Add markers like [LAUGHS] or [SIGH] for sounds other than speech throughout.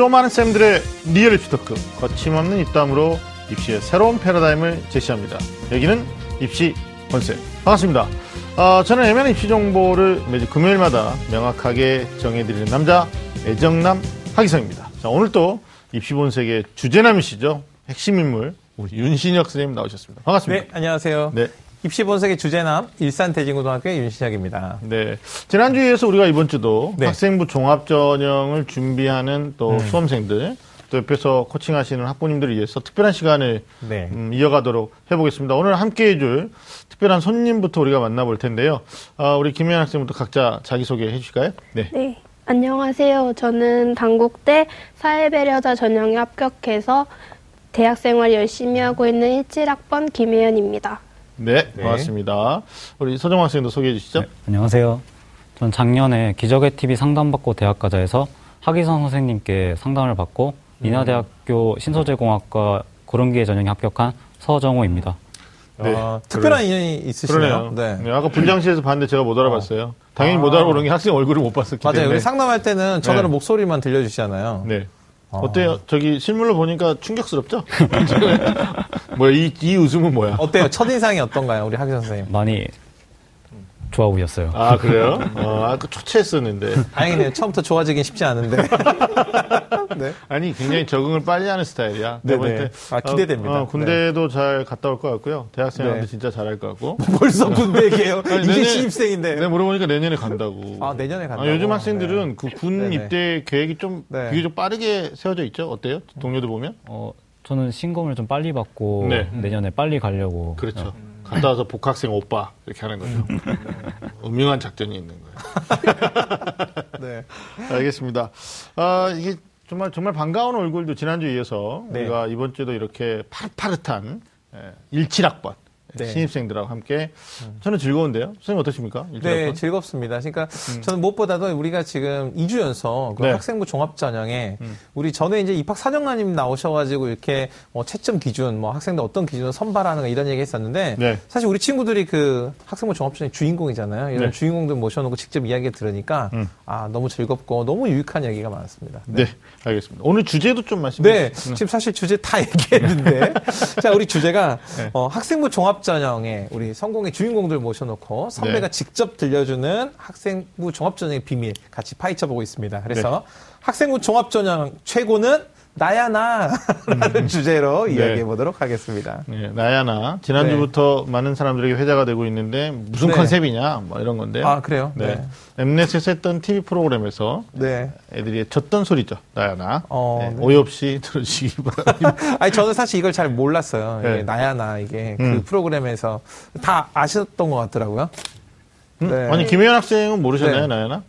좀 아는 쌤들의 real 입시 토크 거침없는 입담으로 입시의 새로운 패러다임을 제시합니다. 여기는 입시 본색 반갑습니다. 어, 저는 애매한 입시 정보를 매주 금요일마다 명확하게 정해드리는 남자 애정남 하기성입니다. 자 오늘 또 입시 본색의 주제남이시죠. 핵심 인물 우리 윤신혁 선생님 나오셨습니다. 반갑습니다. 네, 안녕하세요. 네. 입시 본색의 주제남 일산 대진고등학교의 윤시작입니다. 네. 지난주에 서 우리가 이번 주도 네. 학생부 종합 전형을 준비하는 또 음. 수험생들 또 옆에서 코칭하시는 학부님들을 위해서 특별한 시간을 네. 음, 이어가도록 해보겠습니다. 오늘 함께 해 줄 특별한 손님부터 우리가 만나볼 텐데요. 아, 우리 김혜연 학생부터 각자 자기소개 해 주실까요? 네. 네. 안녕하세요. 저는 단국대 사회배려자 전형에 합격해서 대학생활 열심히 하고 있는 17학번 김혜연입니다. 네, 네. 반갑습니다. 우리 서정 학생도 소개해 주시죠. 네, 안녕하세요. 전 작년에 기적의 TV 상담받고 대학가자에서 하기성 선생님께 상담을 받고 음. 인하대학교 신소재공학과 고른기의 전형에 합격한 서정호입니다. 네. 어, 특별한 인연이 있으시네요. 그러네요. 네, 아까 분장실에서 봤는데 제가 못 알아봤어요. 당연히 못 알아보는 게 학생 얼굴을 못 봤었기 맞아요. 때문에. 우리 상담할 때는 전화로 네. 목소리만 들려주시잖아요. 네. 어때요? 저기 실물로 보니까 충격스럽죠? [LAUGHS] 뭐야, 이, 이 웃음은 뭐야? 어때요? 첫인상이 어떤가요? 우리 하기 선생님. 많이 좋아 보였어요. 아, 그래요? 어, 아까 초췌했었는데. 다행이네요. 처음부터 좋아지긴 쉽지 않은데. [LAUGHS] 네. 아니, 굉장히 적응을 빨리 하는 스타일이야. 네네. 볼 때, 아, 기대됩니다. 어, 어, 군대도 잘 갔다 올 것 같고요. 대학생활도 네. 진짜 잘할 것 같고. [LAUGHS] 벌써 군대 얘기해요. 아니, 이제 신입생인데. 내가 물어보니까 내년에 간다고. 아, 내년에 간다고? 아, 요즘 학생들은 그군 네네. 입대 계획이 좀 네. 비교적 빠르게 세워져 있죠? 어때요? 동료들 보면? 어, 저는 신검을 좀 빨리 받고 네. 내년에 빨리 가려고 그렇죠. 갔다 와서 복학생 오빠 이렇게 하는 거죠. 음흉한 작전이 있는 거예요. [LAUGHS] 네. 알겠습니다. 아, 이게 정말 정말 반가운 얼굴도 지난주 에 이어서 네. 우리가 이번 주도 이렇게 파릇파릇한 예, 17학번 네. 신입생들하고 함께 저는 즐거운데요. 선생님 어떠십니까? 17학번? 네, 즐겁습니다. 그러니까 저는 무엇보다도 우리가 지금 2주 연속 그 네. 학생부 종합 전형에 우리 전에 이제 입학 사령관님 나오셔가지고 이렇게 뭐 채점 기준, 뭐 학생들 어떤 기준을 선발하는 거 이런 얘기 했었는데 네. 사실 우리 친구들이 그 학생부 종합 전형 주인공이잖아요. 이런 네. 주인공들 모셔놓고 직접 이야기 들으니까 아, 너무 즐겁고 너무 유익한 얘기가 많았습니다. 네, 알겠습니다. 오늘 주제도 좀 말씀해 네, 주시죠. 지금 사실 주제 다 얘기했는데. [LAUGHS] 자, 우리 주제가, 네. 어, 학생부 종합 전형에 우리 성공의 주인공들 모셔놓고 선배가 네. 직접 들려주는 학생부 종합 전형의 비밀 같이 파헤쳐보고 있습니다. 그래서 네. 학생부 종합 전형 최고는 나야 나 라는 주제로 네. 이야기해 보도록 하겠습니다. 네, 나야 나 지난주부터 많은 사람들에게 회자가 되고 있는데 무슨 네. 컨셉이냐 뭐 이런 건데요. 아, 그래요? 네. 네. 엠넷에서 했던 TV 프로그램에서 네. 애들이 졌던 소리죠. 나야 나. 어, 네, 네. 오해 없이 [LAUGHS] 들어주시기 바랍니다. [LAUGHS] 아니, 저는 사실 이걸 잘 몰랐어요. 이게 네. 나야 나 이게 음. 그 프로그램에서 다 아셨던 것 같더라고요. 음? 네. 아니 김혜연 학생은 모르셨나요, 네. 나야 나?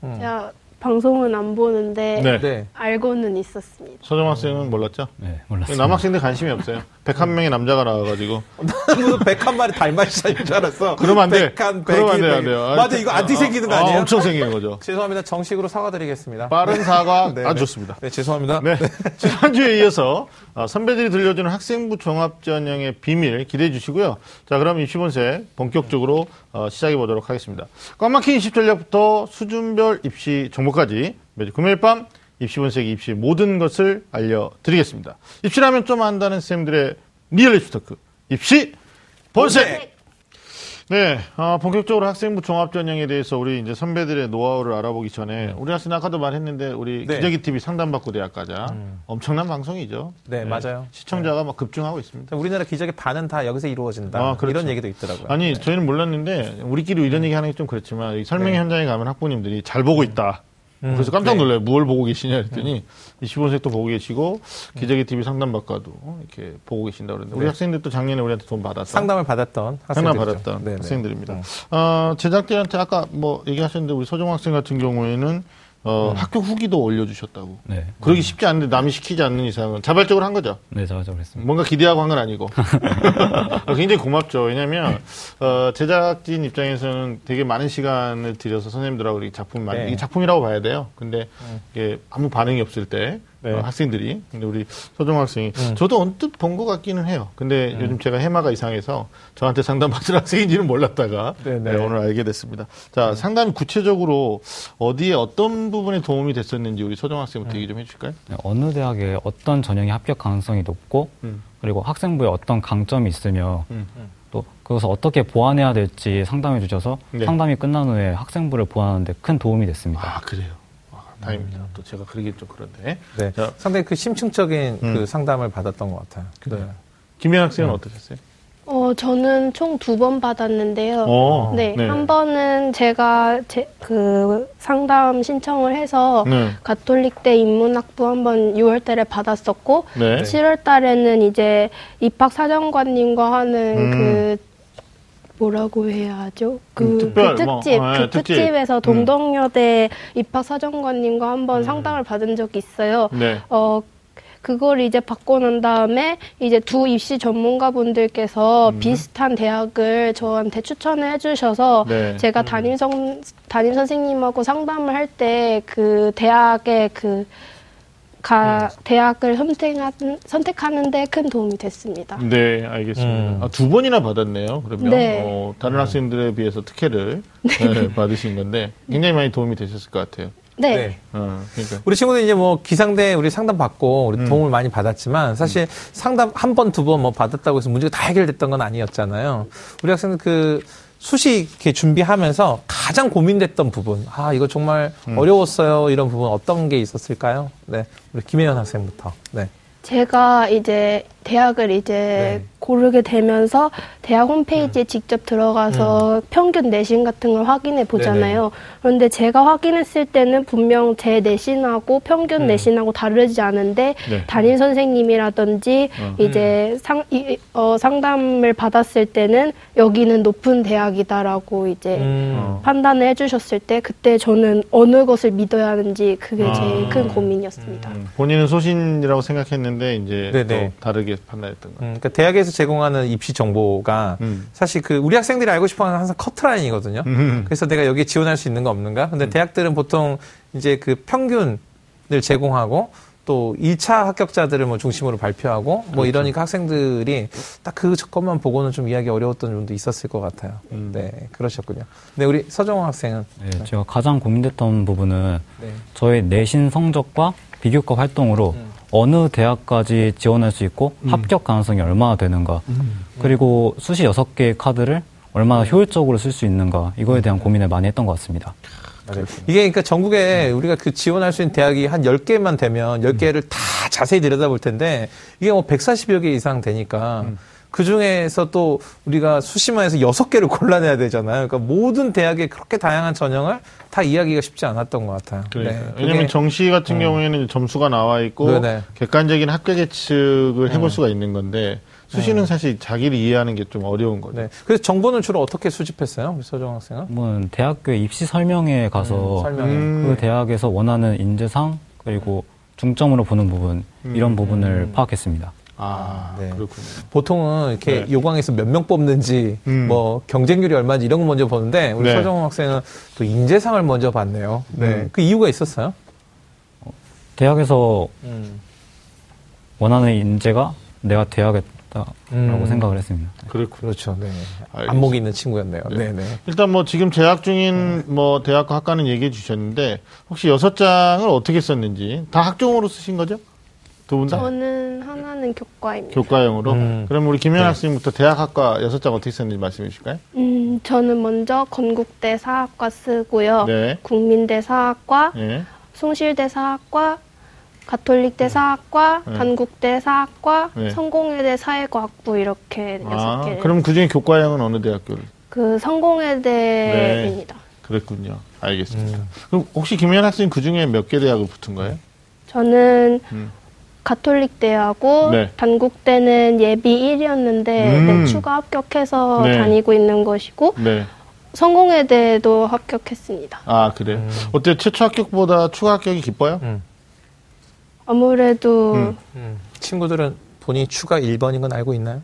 제가 방송은 안 보는데 네. 네. 알고는 있었습니다. 서정 학생은 몰랐죠? 네, 몰랐습니다. 남학생들 관심이 없어요. 101명의 남자가 나와가지고. 무슨 백한 마리 달마시아인 줄 알았어. 그러면 안 돼. 백한, 그러면 안 돼요, 안 백일. 돼요. 아, 맞아, 이거 안티 생기는 거 아, 아니에요? 엄청 생기는 거죠. [LAUGHS] 죄송합니다. 정식으로 사과드리겠습니다. 빠른 사과 네, 아주 네. 좋습니다. 네, 죄송합니다. 네. [LAUGHS] 지난주에 이어서 어, 선배들이 들려주는 학생부 종합전형의 비밀 기대해 주시고요. 자, 그럼 입시본색 본격적으로 어, 시작해 보도록 하겠습니다. 꽉 막힌 입시 전략부터 수준별 입시 정보 까지 매주 금요일 밤 입시 본색 입시 모든 것을 알려드리겠습니다. 입시라면 좀 안다는 쌤들의 real 입시 토크. 입시 본색! 네, 어, 본격적으로 학생부 종합전형에 대해서 우리 이제 선배들의 노하우를 알아보기 전에 우리 학생 아까도 말했는데 우리 네. 기적의 TV 상담받고 대학 가자 엄청난 방송이죠. 네, 맞아요. 시청자가 막 급증하고 있습니다. 우리나라 기적의 반은 다 여기서 이루어진다. 아, 그렇죠. 이런 얘기도 있더라고요. 아니 저희는 몰랐는데 우리끼리 이런 얘기 하는 게 좀 그렇지만 이 설명 현장에 가면 학부님들이 잘 보고 있다. 그래서 깜짝 네. 놀라요. 무얼 보고 계시냐 했더니 25색도 보고 계시고 기저귀 TV 상담 받고도 이렇게 보고 계신다 그러는데 우리 네. 학생들도 작년에 우리한테 돈 받아서 상담을 받았던 상담. 받았던 네, 네. 학생들입니다. 어, 제작진한테 아까 뭐 얘기하셨는데 우리 소정 학생 같은 경우에는 어, 음. 학교 후기도 올려주셨다고. 네, 그러기 쉽지 않은데 남이 시키지 않는 이상은 자발적으로 한 거죠. 네, 자가적으로 했습니다. 뭔가 기대하고 한 건 아니고. [LAUGHS] 어, 굉장히 고맙죠. 왜냐면, 어, 제작진 입장에서는 되게 많은 시간을 들여서 선생님들하고 이 작품, 만 네. 이게 작품이라고 봐야 돼요. 근데 이게 아무 반응이 없을 때 네. 어, 학생들이. 근데 우리 서정 학생이 음. 저도 언뜻 본 것 같기는 해요. 근데 요즘 제가 해마가 이상해서 저한테 상담받은 [LAUGHS] 학생인지는 몰랐다가 네, 네. 네, 오늘 알게 됐습니다. 자, 상담이 구체적으로 어디에 어떤 부분에 도움이 됐었는지 우리 서정 학생부터 얘기 좀 해주실까요? 네, 어느 대학에 어떤 전형이 합격 가능성이 높고 음. 그리고 학생부에 어떤 강점이 있으며 음. 또 그것을 어떻게 보완해야 될지 상담해 주셔서 네. 상담이 끝난 후에 학생부를 보완하는데 큰 도움이 됐습니다. 아, 그래요. 아, 다행입니다. 또 제가 그러긴 좀 그런데. 네. 자, 상당히 그 심층적인 음. 그 상담을 받았던 것 같아요. 네. 김현 학생은 어떠셨어요? 어, 저는 총 두 번 받았는데요. 어, 네, 한 번은 제가 제, 그 상담 신청을 해서 네. 가톨릭대 인문학부 한 번 6월 달에 받았었고 네. 7월 달에는 이제 입학 사정관님과 하는 음. 그 뭐라고 해야 하죠? 그, 음, 특별, 그 뭐, 특집, 어, 예, 그 특집. 특집 에서 음. 동덕여대 입학 사정관님과 한번 상담을 받은 적이 있어요. 네. 어, 그걸 이제 받고 난 다음에 이제 두 입시 전문가분들께서 음. 비슷한 대학을 저한테 추천을 해주셔서 네. 제가 담임 선 담임 선생님하고 상담을 할 때 그 대학의 그 가, 음. 대학을 선택하는, 선택하는데 큰 도움이 됐습니다. 네, 알겠습니다. 음. 아, 두 번이나 받았네요. 그러면 네. 어, 다른 학생들에 비해서 특혜를 네, 받으신 건데 굉장히 많이 도움이 되셨을 것 같아요. 네. 네. 어, 그러니까 우리 친구들 이제 뭐 기상대 우리 상담 받고 우리 음. 도움을 많이 받았지만 사실 상담 한 번, 두 번 뭐 받았다고 해서 문제가 다 해결됐던 건 아니었잖아요. 우리 학생들 그 수시 이렇게 준비하면서 가장 고민됐던 부분. 아, 이거 정말 음. 어려웠어요. 이런 부분 어떤 게 있었을까요? 네. 우리 김혜연 학생부터. 네. 제가 이제 대학을 이제 네. 고르게 되면서 대학 홈페이지에 직접 들어가서 평균 내신 같은 걸 확인해 보잖아요. 그런데 제가 확인했을 때는 분명 제 내신하고 평균 음. 내신하고 다르지 않은데 네. 담임 선생님이라든지 어. 이제 상, 이, 어, 상담을 받았을 때는 여기는 높은 대학이다라고 이제 음. 어. 판단을 해주셨을 때 그때 저는 어느 것을 믿어야 하는지 그게 제일 아. 큰 고민이었습니다. 음, 본인은 소신이라고 생각했는데 이제 네네. 또 다르게 판단했던 거예요. 음, 그러니까 대학에서 제공하는 입시 정보가 음. 사실 그 우리 학생들이 알고 싶어 하는 항상 커트라인이거든요. 음. 그래서 내가 여기에 지원할 수 있는 거 없는가? 근데 대학들은 보통 이제 그 평균을 제공하고 또 1차 합격자들을 뭐 중심으로 발표하고 뭐 그렇죠. 이러니까 학생들이 딱 그 것만 보고는 좀 이해하기 어려웠던 점도 있었을 것 같아요. 음. 네, 그러셨군요. 네, 우리 서정호 학생은 네, 제가 가장 고민됐던 부분은 네. 저의 내신 성적과 비교과 활동으로 음. 어느 대학까지 지원할 수 있고 합격 가능성이 얼마나 되는가. 그리고 수시 6개의 카드를 얼마나 효율적으로 쓸 수 있는가. 이거에 대한 고민을 많이 했던 것 같습니다. 이게 그러니까 전국에 우리가 그 지원할 수 있는 대학이 한 10개만 되면 10개를 다 자세히 들여다볼 텐데 이게 뭐 140여 개 이상 되니까 그 중에서 또 우리가 수시만에서 6개를 골라내야 되잖아요. 그러니까 모든 대학의 그렇게 다양한 전형을 다 이해하기가 쉽지 않았던 것 같아요. 그러니까 네, 왜냐하면 정시 같은 경우에는 점수가 나와 있고 네네. 객관적인 합격 예측을 해볼 수가 있는 건데 수시는 사실 자기를 이해하는 게 좀 어려운 거죠. 네. 그래서 정보는 주로 어떻게 수집했어요? 서정 학생은? 한번 대학교 입시 설명회에 가서 음, 설명회. 음. 그 대학에서 원하는 인재상 그리고 중점으로 보는 부분 이런 부분을 파악했습니다. 아, 네. 그렇군요. 보통은 이렇게 네. 요강에서 몇 명 뽑는지, 음. 뭐 경쟁률이 얼마인지 이런 거 먼저 보는데 우리 네. 서정호 학생은 또 인재상을 먼저 봤네요. 네. 음. 그 이유가 있었어요? 대학에서 음. 원하는 인재가 내가 돼야겠다라고 음. 생각을 했습니다. 그렇군요. 그렇죠. 네. 알겠습니다. 안목이 있는 친구였네요. 네. 네, 네. 일단 뭐 지금 재학 중인 뭐 대학과 학과는 얘기해 주셨는데 혹시 여섯 장을 어떻게 썼는지 다 학종으로 쓰신 거죠? 두 분 다? 저는 하나는 교과입니다. 교과형으로? 음. 그럼 우리 김현 네. 학생부터 대학 학과 여섯 장 어떻게 썼는지 말씀해 주실까요? 음, 저는 먼저 건국대 사학과 쓰고요. 네. 국민대 사학과, 예. 숭실대 사학과, 가톨릭대 사학과, 네. 단국대 사학과, 네. 성공회대 사회과학부 이렇게 여섯 아, 개. 그럼 그 중에 교과형은 어느 대학교를? 그 성공회대입니다. 그랬군요. 알겠습니다. 음. 그럼 혹시 김현 학생 그 중에 몇 개 대학을 붙은 거예요? 저는 음. 가톨릭 대하고 네. 단국 대는 예비 1이었는데 음. 네, 추가 합격해서 네. 다니고 있는 것이고 네. 성공회대도 합격했습니다. 아, 그래요? 음. 어때요? 최초 합격보다 추가 합격이 기뻐요? 음. 아무래도 음. 음. 친구들은 본인이 추가 1번인 건 알고 있나요?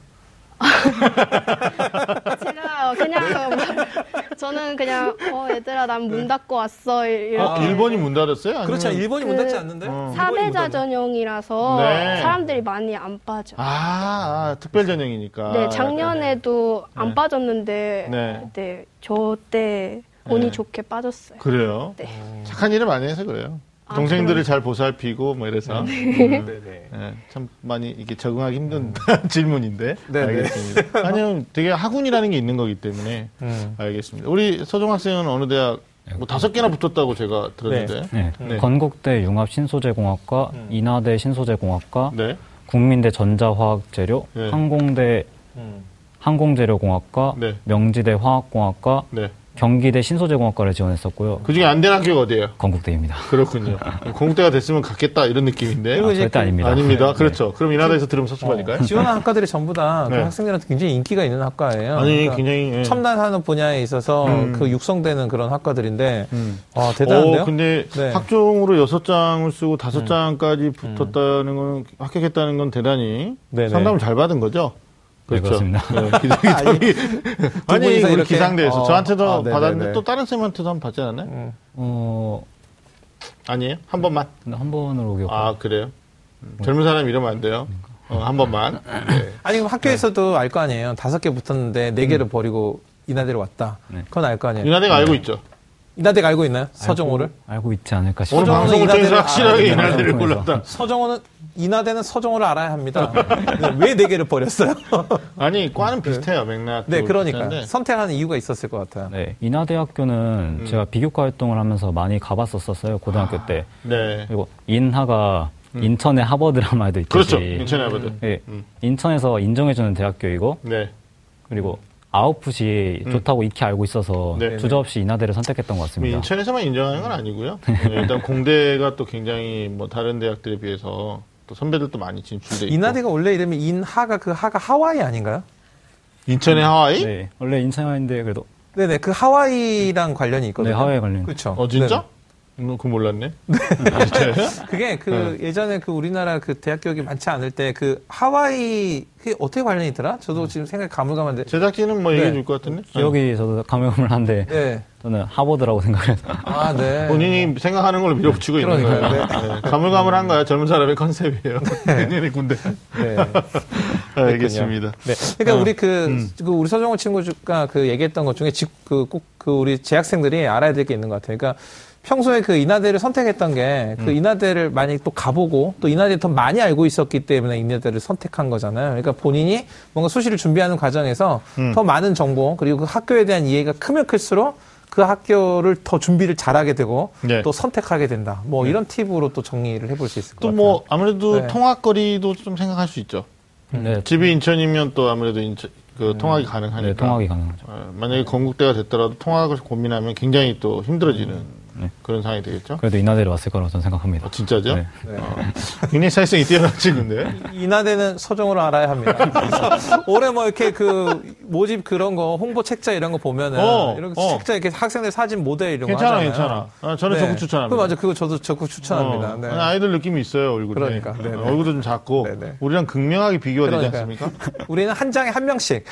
[LAUGHS] 그냥 [LAUGHS] 저는 그냥 어 얘들아 난 문 닫고 왔어 이렇게 어, 일본이 문 닫았어요? 아니면- 그렇죠. 일본이 문 그- 닫지 않는데? 어. 사회자 전형이라서 네. 사람들이 많이 안 빠져. 아, 아, 특별 전형이니까. 네, 작년에도 안 빠졌는데, 네. 네, 저때 운이 네. 좋게 빠졌어요. 그래요. 네. 착한 일을 많이 해서 그래요. 아, 동생들을 잘 보살피고 뭐 이래서 음, 네네. 예, 참 많이 이게 적응하기 힘든 [LAUGHS] 질문인데 네네. 알겠습니다. [LAUGHS] 아니요, 되게 학운이라는 게 있는 거기 때문에 음. 알겠습니다. 우리 서종 학생은 어느 대학 뭐 다섯 개나 붙었다고 제가 들었는데, 네. 네. 건국대 융합신소재공학과, 인하대 신소재공학과, 네, 국민대 전자화학재료, 네. 항공대 음. 항공재료공학과, 네. 명지대 화학공학과, 네. 경기대 신소재공학과를 지원했었고요. 그 중에 안 된 학교가 어디예요? 건국대입니다. 그렇군요. [LAUGHS] 공대가 됐으면 갔겠다 이런 느낌인데. 아, 절대 그- 아닙니다. 아닙니다. 네. 그렇죠. 그럼 인하대에서 들으면 섭섭하니까요. 지원한 학과들이 전부 다 [LAUGHS] 그 네. 학생들한테 굉장히 인기가 있는 학과예요. 아니, 그러니까 굉장히. 예. 첨단 산업 분야에 있어서 음. 그 육성되는 그런 학과들인데 음. 아, 대단한데요? 어, 근데 네. 학종으로 여섯 장을 쓰고 다섯 장까지 붙었다는 건 합격했다는 건 대단히 네네. 상담을 잘 받은 거죠. 네, 그렇습니다. 네, 기상이 [LAUGHS] 아니 분이서 우리 이렇게- 기상대에서 어, 저한테도 아, 네네네. 받았는데 또 다른 쌤한테도 한 번 받지 않았나요? 음. 어, 아니에요? 한 번만. 한 번으로 기억. 아 그래요? 음, 젊은 사람 이러면 안 돼요. 어, 한 번만. 네. 아니 학교에서도 알거 아니에요. 다섯 개 붙었는데 네 개를 버리고 인하대로 왔다. 네. 그건 알 거 아니에요. 윤하대가 알고 있죠. 인하대가 알고 있나요? 서정호를? 알고, 있지 않을까 오늘 싶어요. 서정호는 방송을 통해서 인하대를 확실하게 윤하대를 되나요? 골랐다. 서정호는 인하대는 서정호를 알아야 합니다. 왜 네 개를 버렸어요? 아니 과는 비슷해요 맥락. 네, 그러니까 선택하는 이유가 있었을 것 같아요. 네, 인하대학교는 제가 비교과 활동을 하면서 많이 가봤었었어요 고등학교 때. 네. 그리고 인하가 인천의 하버드란 말도 있듯이. 그렇죠. 인천에 아버드. 네, 음. 인천에서 인정해주는 대학교이고 네. 그리고 아웃풋이 좋다고 익히 알고 있어서 네. 주저없이 인하대를 선택했던 것뭐 같습니다. 인천에서만 인정하는 건 아니고요. [LAUGHS] 네, 일단 공대가 또 굉장히 뭐 다른 대학들에 비해서 또 선배들도 많이 진출돼 있고. 인하대가 원래 이름이 인하가 그 하가 하와이 아닌가요? 인천의 하와이? 네, 원래 인천인데 그래도 네네 그 하와이랑 관련이 있거든요. 네, 하와이 관련. 그렇죠. 어 진짜? 음, 그거 몰랐네. 아, 진짜요? [LAUGHS] 그게 그 네. 예전에 그 우리나라 그 대학 교육이 많지 않을 때 그 하와이 그게 어떻게 관련이 있더라? 저도 지금 생각이 가물가물한데. 제작진은 뭐 얘기해 네. 줄것 같은데? 기억이 저도 가물가물 한데 네. 저는 하버드라고 생각해서 아 네. 본인이 생각하는 걸로 밀어붙이고 있는 거예요. 그러니까요. 네. 가물가물한 거야. 젊은 사람의 컨셉이에요. [LAUGHS] 내년에 군대. 네. [LAUGHS] 아, 알겠습니다. 네. 그러니까 어, 우리 그, 그 우리 서정호 친구가 그 얘기했던 것 중에 그꼭 그 우리 재학생들이 알아야 될 게 있는 것 같아요. 그러니까 평소에 그 인하대를 선택했던 게그 인하대를 만약에 또 가보고 또 인하대를 더 많이 알고 있었기 때문에 인하대를 선택한 거잖아요. 그러니까 본인이 뭔가 수시를 준비하는 과정에서 더 많은 정보 그리고 그 학교에 대한 이해가 크면 클수록 그 학교를 더 준비를 잘하게 되고 네. 또 선택하게 된다. 뭐 이런 팁으로 또 정리를 해볼 수 있을 것또 같아요. 뭐 아무래도 네. 통학거리도 좀 생각할 수 있죠. 네, 집이 인천이면 또 아무래도 인천, 그 통학이 가능하니까. 네, 통학이 가능하죠. 어, 만약에 건국대가 됐더라도 통학을 고민하면 굉장히 또 힘들어지는 네. 그런 상황이 되겠죠. 그래도 인하대를 왔을 거라고 저는 생각합니다. 어, 진짜죠? 네. 굉장히 사회성이 뛰어난 친구인데. 인하대는 서정으로 알아야 합니다. 그래서 올해 뭐 이렇게 그 모집 그런 거 홍보 책자 이런 거 보면은 어, 이런 어. 책자 이렇게 학생들 사진 모델 이런 괜찮아, 거 하잖아요. 괜찮아. 아, 저는 네. 적극 추천합니다. 그 맞아, 그거 저도 적극 추천합니다. 어, 네. 아이들 느낌이 있어요, 얼굴에. 그러니까, 네네. 어, 얼굴도 좀 작고. 네네. 우리랑 극명하게 비교가 되지 그러니까요. 않습니까? 우리는 한 장에 한 명씩.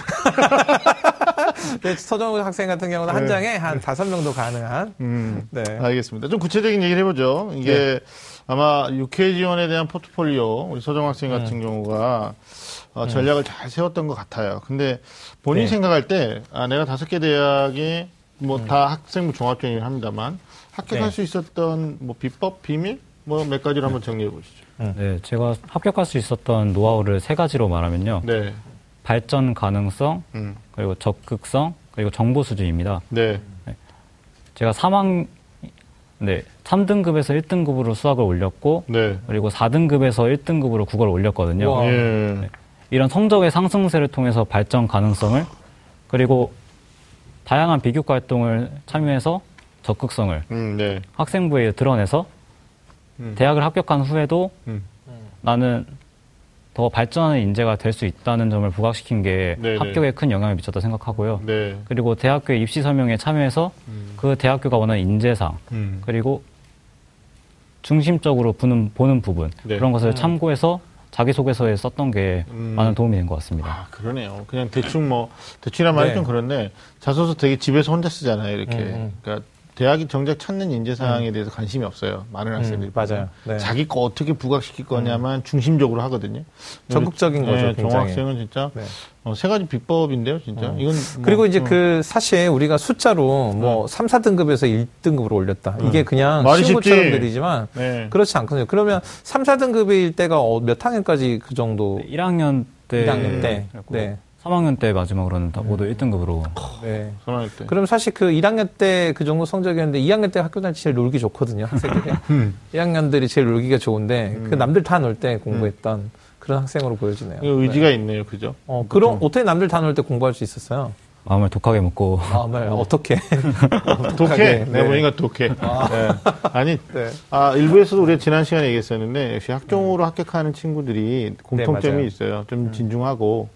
[LAUGHS] 네, 서정우 학생 같은 경우는 한 네. 장에 한 다섯 명도 가능한. 음. 네. 알겠습니다. 좀 구체적인 얘기를 해보죠. 이게 아마 UK 지원에 대한 포트폴리오, 우리 서정 학생 음. 같은 경우가 어, 전략을 잘 세웠던 것 같아요. 근데 본인이 네. 생각할 때, 아, 내가 다섯 개 대학에 뭐다 학생부 종합전이긴 합니다만 합격할 음. 네. 수 있었던 뭐 비법, 비밀? 뭐 몇 가지를 한번 정리해 보시죠. 네, 제가 합격할 수 있었던 노하우를 세 가지로 말하면요. 네. 발전 가능성, 음. 그리고 적극성, 그리고 정보 수준입니다. 네. 제가 3학, 네, 3등급에서 1등급으로 수학을 올렸고, 네. 그리고 4등급에서 1등급으로 국어를 올렸거든요. 와. 예. 이런 성적의 상승세를 통해서 발전 가능성을, 그리고 다양한 비교과 활동을 참여해서 적극성을 음, 네. 학생부에 드러내서 음. 대학을 합격한 후에도 음. 나는 더 발전하는 인재가 될 수 있다는 점을 부각시킨 게 네네. 합격에 큰 영향을 미쳤다 생각하고요. 네. 그리고 대학교의 입시 설명에 참여해서 그 대학교가 원하는 인재상 음. 그리고 중심적으로 보는, 보는 부분 네. 그런 것을 참고해서 자기소개서에 썼던 게 음. 많은 도움이 된 것 같습니다. 아, 그러네요. 그냥 대충 뭐, 대충이란 말이 네. 좀 그런데, 자소서 되게 집에서 혼자 쓰잖아요, 이렇게. 음, 음. 그러니까, 대학이 정작 찾는 인재 사항에 대해서 관심이 없어요. 많은 학생들이. 음, 맞아요. 네. 자기 거 어떻게 부각시킬 거냐만 중심적으로 하거든요. 적극적인 거죠, 네, 굉장히. 정학생은 진짜, 네. 어, 세 가지 비법인데요, 진짜. 음. 이건. 뭐, 그리고 이제 음. 그 사실 우리가 숫자로 뭐 3, 4등급에서 1등급으로 올렸다. 이게 그냥 말이 쉬운 쉽지. 것처럼 들리지만 네. 그렇지 않거든요. 그러면 3, 4등급일 때가 어, 몇 학년까지 그 정도? 1학년 때, 1학년 때. 네. 3학년 때 마지막으로는 다 모두 1등급으로 네. 선호할 때. 그럼 사실 그 1학년 때 그 정도 성적이었는데 2학년 때 학교 다닐 때 제일 놀기 좋거든요. 학생들이. [LAUGHS] 음. 1학년들이 제일 놀기가 좋은데 그 남들 다 놀 때 공부했던 그런 학생으로 보여지네요. 이거 의지가 있네요, 그죠? 어, 그럼 어떻게 남들 다 놀 때 공부할 수 있었어요? 마음을 독하게 먹고 아, 말 [LAUGHS] 어떻게? 독해. 네. 내가 보니까 독해. 네. 아니, [LAUGHS] 네. 아, 일부에서도 우리가 지난 시간에 얘기했었는데, 역시 학종으로 합격하는 친구들이 공통점이 네. 있어요. 좀 진중하고,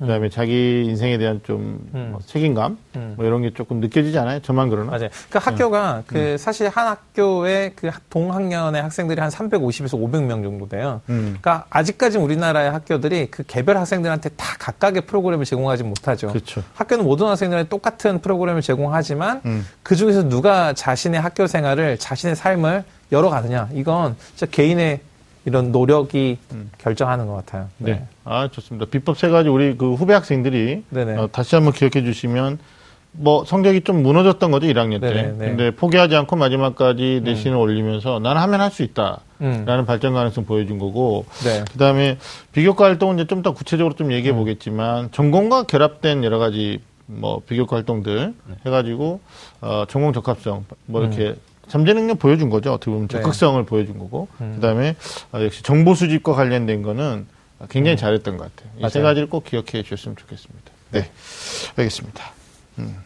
그 다음에 자기 인생에 대한 좀 음. 뭐 책임감? 음. 뭐 이런 게 조금 느껴지지 않아요? 저만 그러나? 맞아요. 그 학교가 그 사실 한 학교에 그 동학년의 학생들이 한 350에서 500명 정도 돼요. 음. 그러니까 아직까지 우리나라의 학교들이 그 개별 학생들한테 다 각각의 프로그램을 제공하지 못하죠. 그렇죠. 학교는 모든 학생들한테 똑같은 프로그램을 제공하지만 음. 그 중에서 누가 자신의 학교 생활을 자신의 삶을 열어가느냐 이건 진짜 개인의 이런 노력이 결정하는 것 같아요. 음. 네. 아, 좋습니다. 비법 세 가지 우리 그 후배 학생들이 네네. 어, 다시 한번 기억해 주시면 뭐 성적이 좀 무너졌던 거죠, 1학년 때. 네네, 네. 근데 포기하지 않고 마지막까지 내신을 올리면서 나는 하면 할 수 있다. 음. 라는 발전 가능성 보여준 거고 네. 그 다음에 비교과 활동은 이제 좀 더 구체적으로 좀 얘기해 보겠지만 전공과 결합된 여러 가지 뭐 비교과 활동들 해가지고 어 전공 적합성 뭐 이렇게 잠재 능력 보여준 거죠 어떻게 보면 네. 적극성을 보여준 거고 그다음에 어, 역시 정보 수집과 관련된 거는 굉장히 잘했던 것 같아요 이 세. 가지를 꼭 기억해 주셨으면 좋겠습니다 네 알겠습니다 음.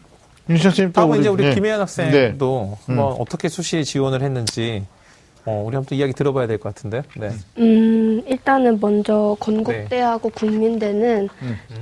윤시영 선생님 또 다음은 이제 우리 네. 김혜연 네. 학생도 음. 뭐 어떻게 수시에 지원을 했는지 어, 우리 한번 또 이야기 들어봐야 될 것 같은데. 네. 음, 일단은 먼저 건국대하고 국민대는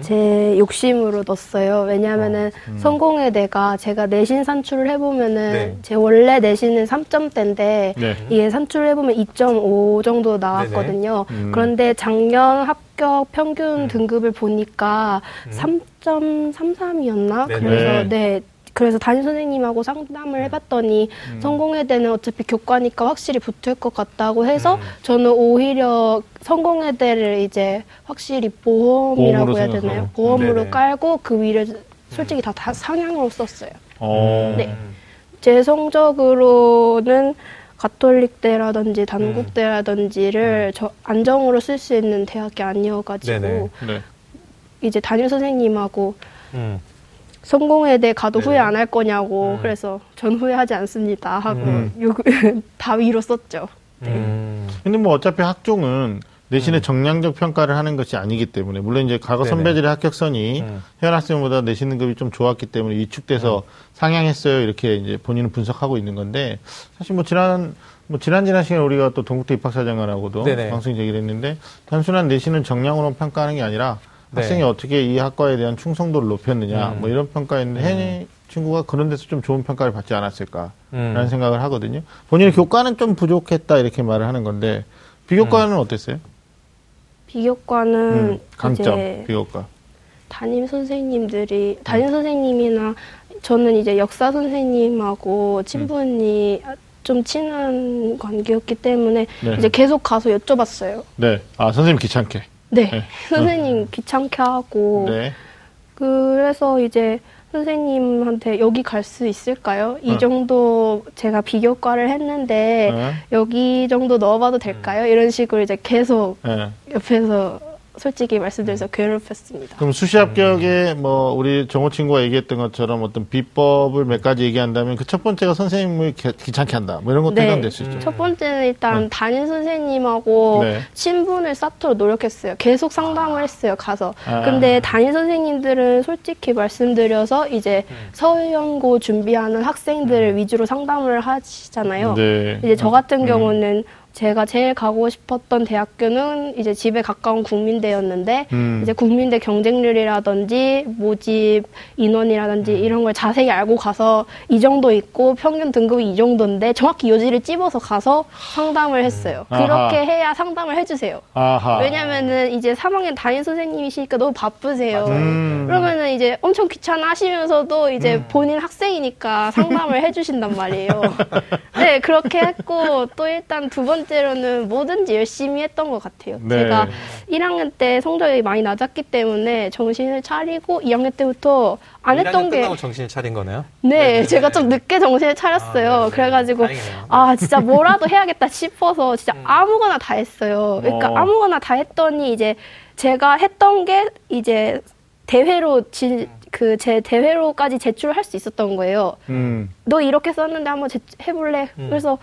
제 욕심으로 넣었어요. 왜냐하면은 성공회대가 제가 내신 산출을 해보면은 네. 제 원래 내신은 3점대인데 네. 이게 산출을 해보면 2.5 정도 나왔거든요. 음. 그런데 작년 합격 평균 등급을 보니까 3.33이었나? 네네. 그래서 네. 그래서 담임 선생님하고 상담을 해봤더니 성공회대는 어차피 교과니까 확실히 붙을 것 같다고 해서 저는 오히려 성공회대를 이제 확실히 보험이라고 해야 생각하고. 되나요? 보험으로 네네. 깔고 그 위를 솔직히 다, 다 상향으로 썼어요. 어. 네. 제 성적으로는 가톨릭대라든지 단국대라든지를 저 안정으로 쓸 수 있는 대학이 아니어가지고 네네. 네. 이제 담임 선생님하고 음. 성공회대 가도 네. 후회 안 할 거냐고 음. 그래서 전 후회하지 않습니다 하고 음. 요, [LAUGHS] 다 위로 썼죠. 음. 근데 뭐 어차피 학종은 내신의 정량적 평가를 하는 것이 아니기 때문에 물론 이제 과거. 선배들의 합격선이 음. 회원 학생보다 내신 등급이 좀 좋았기 때문에 위축돼서 상향했어요 이렇게 이제 본인은 분석하고 있는 건데 사실 뭐 지난 뭐 지난 지난 시간에 우리가 또 동국대 입학사정관하고도 네네. 방송 얘기를 했는데 단순한 내신은 정량으로 평가하는 게 아니라 네. 학생이 어떻게 이 학과에 대한 충성도를 높였느냐 음. 뭐 이런 평가였는데 혜니 친구가 그런 데서 좀 좋은 평가를 받지 않았을까라는 음. 생각을 하거든요. 본인의 교과는 좀 부족했다 이렇게 말을 하는 건데 비교과는 어땠어요? 비교과는 음, 강점 이제 비교과. 담임 선생님들이 담임 선생님이나 저는 이제 역사 선생님하고 친분이 좀 친한 관계였기 때문에 네. 이제 계속 가서 여쭤봤어요. 네. 아 선생님 귀찮게. 네, 네. 선생님 귀찮게 하고 네. 그래서 이제 선생님한테 여기 갈 수 있을까요? 이 어. 정도 제가 비교과를 했는데 어? 여기 정도 넣어봐도 될까요? 이런 식으로 이제 계속 네. 옆에서 솔직히 말씀드려서 괴롭혔습니다. 그럼 수시 합격에 뭐 우리 정호 친구가 얘기했던 것처럼 어떤 비법을 몇 가지 얘기한다면 그 첫 번째가 선생님을 개- 귀찮게 한다. 뭐 이런 것도 네. 해당될 수 있죠. 첫 번째는 일단 담임 선생님하고 네. 친분을 쌓도록 노력했어요. 계속 상담을 했어요, 가서. 아. 근데 담임 선생님들은 솔직히 말씀드려서 이제 음. 서연고 준비하는 학생들을 위주로 상담을 하시잖아요. 네. 이제 저 같은 음. 경우는 제가 제일 가고 싶었던 대학교는 이제 집에 가까운 국민대였는데 음. 이제 국민대 경쟁률이라든지 모집 인원이라든지 이런 걸 자세히 알고 가서 이 정도 있고 평균 등급이 이 정도인데 정확히 요지를 찝어서 가서 상담을 했어요. 아하. 그렇게 해야 상담을 해주세요. 아하. 왜냐면은 이제 3학년 담임 선생님이시니까 너무 바쁘세요. 음. 그러면은 이제 엄청 귀찮아 하시면서도 이제 본인 학생이니까 상담을 해주신단 말이에요. [LAUGHS] 네, 그렇게 했고 또 일단 두 번째 로는 뭐든지 열심히 했던 것 같아요. 네. 제가 1학년 때 성적이 많이 낮았기 때문에 정신을 차리고 2학년 때부터 안 했던 게 정신을 차린 거네요. 네, 제가 좀 늦게 정신을 차렸어요. 아, 네, 네. 그래가지고 다행이네요. 아 진짜 뭐라도 해야겠다 싶어서 진짜 아무거나 다 했어요. 그러니까 어. 아무거나 다 했더니 이제 제가 했던 게 이제 대회로 그제 대회로까지 제출을 할수 있었던 거예요. 음. 너 이렇게 썼는데 한번 제- 해볼래? 그래서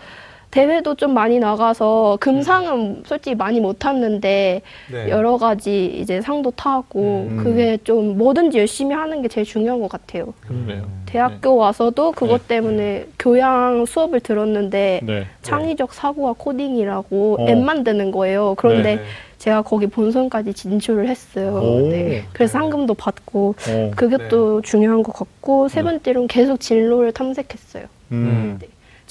대회도 좀 많이 나가서 금상은 솔직히 많이 못 탔는데 네. 여러 가지 이제 상도 타고 음. 그게 좀 뭐든지 열심히 하는 게 제일 중요한 것 같아요. 그러네요. 대학교 와서도 그것 네. 때문에 교양 수업을 들었는데 네. 창의적 사고와 코딩이라고 어. 앱 만드는 거예요. 그런데 네. 제가 거기 본선까지 진출을 했어요. 오. 네. 그래서 상금도 받고 어. 그게 네. 또 중요한 것 같고 세 번째로는 계속 진로를 탐색했어요. 음.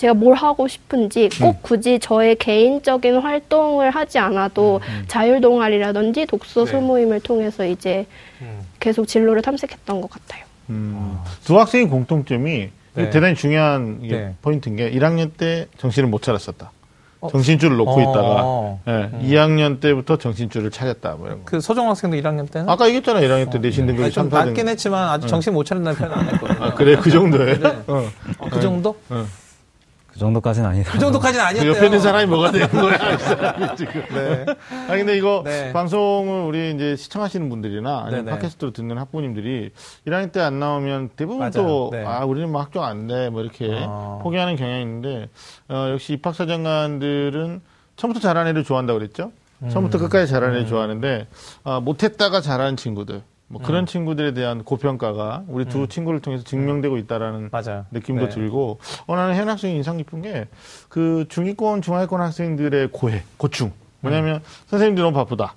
제가 뭘 하고 싶은지 꼭 굳이 저의 개인적인 활동을 하지 않아도 자율 동아리라든지 독서 네. 소모임을 통해서 이제 음. 계속 진로를 탐색했던 것 같아요. 음. 두 학생의 공통점이 네. 대단히 중요한 네. 포인트인 게 1학년 때 정신을 못 차렸었다. 어? 정신줄을 놓고 어. 있다가 예, 2학년 때부터 정신줄을 차렸다. 뭐 이런 거. 그 소정 학생도 1학년 때는 아까 얘기했잖아. 1학년 때 내신 등급이 아니, 좀 3, 4등. 낮긴 했지만 아직 정신 못 차린다는 표현 안 했거든요. 아, 그래 그 정도예요. 네. 어. 어, 그 정도? 그 정도까지는 아니다. 그 정도까지는 그 아니었대요. 옆에 있는 사람이 뭐가 되는 거야, 이 사람이 [LAUGHS] 지금. 네. 아 근데 이거 네. 방송을 우리 이제 시청하시는 분들이나 아니면 네네. 팟캐스트로 듣는 학부모님들이 1학년 때 안 나오면 대부분 맞아요. 또, 네. 아, 우리는 뭐 학종 안 돼. 뭐 이렇게 어. 포기하는 경향이 있는데, 어, 역시 입학 사정관들은 처음부터 잘하는 애를 좋아한다고 그랬죠? 처음부터 음. 끝까지 잘하는 애를 좋아하는데, 아, 못했다가 잘하는 친구들, 뭐 음. 그런 친구들에 대한 고평가가 우리 두 친구를 통해서 증명되고 있다라는 맞아요. 느낌도 네. 들고 어 나는 현 학생이 인상 깊은 게 그 중위권 중하위권 학생들의 고해 고충 뭐냐면 음. 선생님들 너무 바쁘다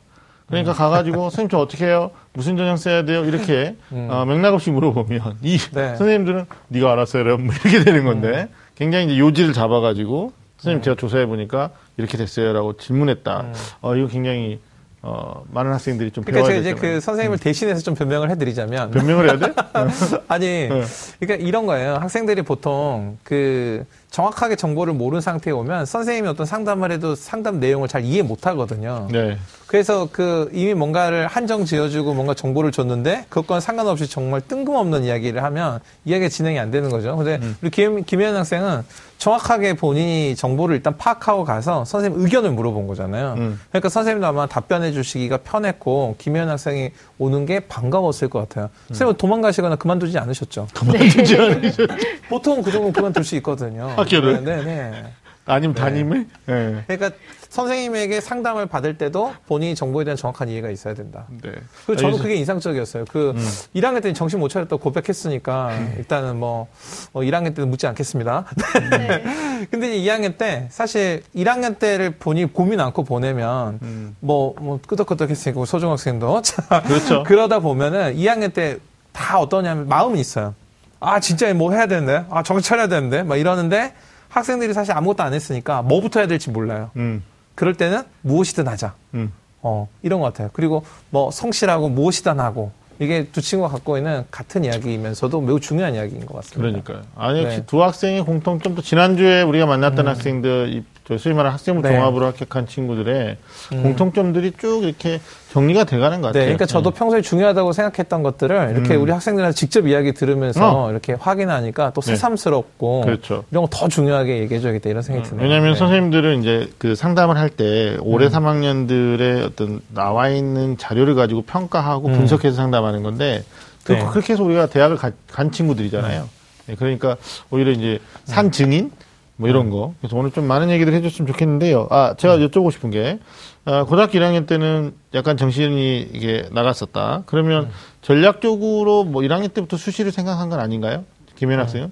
그러니까 가가지고 [LAUGHS] 선생님 저 어떻게 해요 무슨 전형 써야 돼요 이렇게 어, 맥락 없이 물어보면 이 음. 네. 선생님들은 네가 알아서 해라 뭐 이렇게 되는 건데 음. 굉장히 이제 요지를 잡아가지고 선생님 제가 조사해 보니까 이렇게 됐어요라고 질문했다 어 이거 굉장히 어 많은 학생들이 좀 음. 그러니까 배워야 제가 이제 되잖아요. 그 선생님을 대신해서 좀 변명을 해드리자면 변명을 해야 돼? [LAUGHS] 아니, 네. 그러니까 이런 거예요. 학생들이 보통 그 정확하게 정보를 모르는 상태에 오면 선생님이 어떤 상담을 해도 상담 내용을 잘 이해 못 하거든요. 네. 그래서 그 이미 뭔가를 한정 지어주고 뭔가 정보를 줬는데 그것과는 상관없이 정말 뜬금없는 이야기를 하면 이야기가 진행이 안 되는 거죠. 근데 음. 우리 김, 김혜연 학생은 정확하게 본인이 정보를 일단 파악하고 가서 선생님 의견을 물어본 거잖아요. 음. 그러니까 선생님도 아마 답변해 주시기가 편했고 김혜연 학생이 오는 게 반가웠을 것 같아요. 음. 선생님은 도망가시거나 그만두지 않으셨죠? 그만두지 않으죠. 보통 그 정도 그만둘 수 있거든요. 학교를? 네, 네. 네. 아니면 담임을? 네. 그러니까 선생님에게 상담을 받을 때도 본인이 정보에 대한 정확한 이해가 있어야 된다. 네. 그 저는. 그게 인상적이었어요. 그 1학년 때는 정신 못 차렸다고 고백했으니까 일단은 뭐 어, 1학년 때는 묻지 않겠습니다. [LAUGHS] 네. 근데 이제 2학년 때 사실 1학년 때를 본인이 고민 않고 보내면 음. 뭐, 뭐 끄덕끄덕 했으니까 소중학생도 [LAUGHS] 자, 그렇죠. 그러다 보면은 2학년 때 다 어떠냐면 마음이 있어요. 아 진짜 뭐 해야 되는데, 아 정신 차려야 되는데, 막 이러는데 학생들이 사실 아무것도 안 했으니까 뭐부터 해야 될지 몰라요. 음, 그럴 때는 무엇이든 하자. 음. 어, 이런 것 같아요. 그리고 뭐 성실하고 무엇이든 하고 이게 두 친구가 갖고 있는 같은 이야기이면서도 매우 중요한 이야기인 것 같습니다. 그러니까요. 아니, 역시 네. 음. 두 학생의 공통점도 지난주에 우리가 만났던 학생들, 이, 저 소위 말하는 학생부 네. 종합으로 합격한 친구들의 음. 공통점들이 쭉 이렇게 정리가 돼가는 것 네, 같아요. 그러니까 저도 평소에 중요하다고 생각했던 것들을 이렇게 음. 우리 학생들한테 직접 이야기 들으면서 어. 이렇게 확인하니까 또 네. 새삼스럽고 그렇죠. 이런 거 더 중요하게 얘기해줘야겠다 이런 생각이 드네요. 왜냐하면 네. 선생님들은 이제 그 상담을 할 때 올해 음. 3학년들의 어떤 나와 있는 자료를 가지고 평가하고 음. 분석해서 상담하는 건데 그, 네. 그렇게 해서 우리가 대학을 가- 간 친구들이잖아요. 네, 그러니까 오히려 이제 산 증인 뭐 이런 거. 그래서 오늘 좀 많은 얘기들 해줬으면 좋겠는데요. 아 제가 여쭤보고 싶은 게 아, 고등학교 1학년 때는 약간 정신이 이게 나갔었다. 그러면 전략적으로 뭐 1학년 때부터 수시를 생각한 건 아닌가요? 김현 학생은?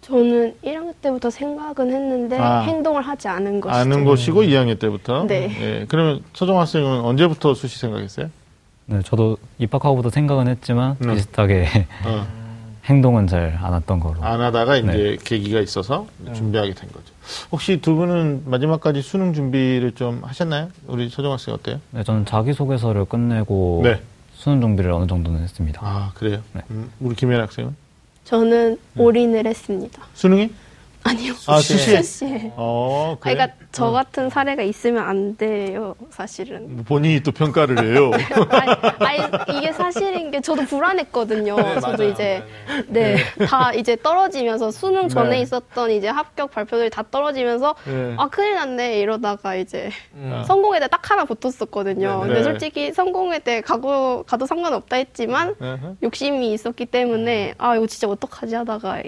저는 1학년 때부터 생각은 했는데 아. 행동을 하지 않은 것이죠. 아는 것이고 2학년 때부터. 네. 예, 그러면 서정 학생은 언제부터 수시 생각했어요? 네, 저도 입학하고부터 생각은 했지만 음. 비슷하게 어, [LAUGHS] 행동은 잘 안 했던 거로. 안 하다가 이제 네. 계기가 있어서 준비하게 된 거죠. 혹시 두 분은 마지막까지 수능 준비를 좀 하셨나요? 우리 서정 학생 어때요? 네, 저는 자기소개서를 끝내고 네. 수능 준비를 어느 정도는 했습니다. 아 그래요? 네. 음, 우리 김현 학생은 저는 올인을 했습니다. 수능이? 아니요. 아 수시에. 수시에. 어 아, 그래. 그러니까 저 같은 사례가 있으면 안 돼요, 사실은. 본인이 또 평가를 해요. [LAUGHS] 아니, 아니, 이게 사실인 게 저도 불안했거든요. 네, 저도 맞아요. 이제 네, 다 이제 떨어지면서 수능 전에 네. 있었던 이제 합격 발표들이 다 떨어지면서 네. 아 큰일 났네 이러다가 이제 음. 성공회대 딱 하나 붙었었거든요. 네. 근데 네. 솔직히 성공회대 가고 가도 상관없다 했지만. 욕심이 있었기 때문에 아 이거 진짜 어떡하지 하다가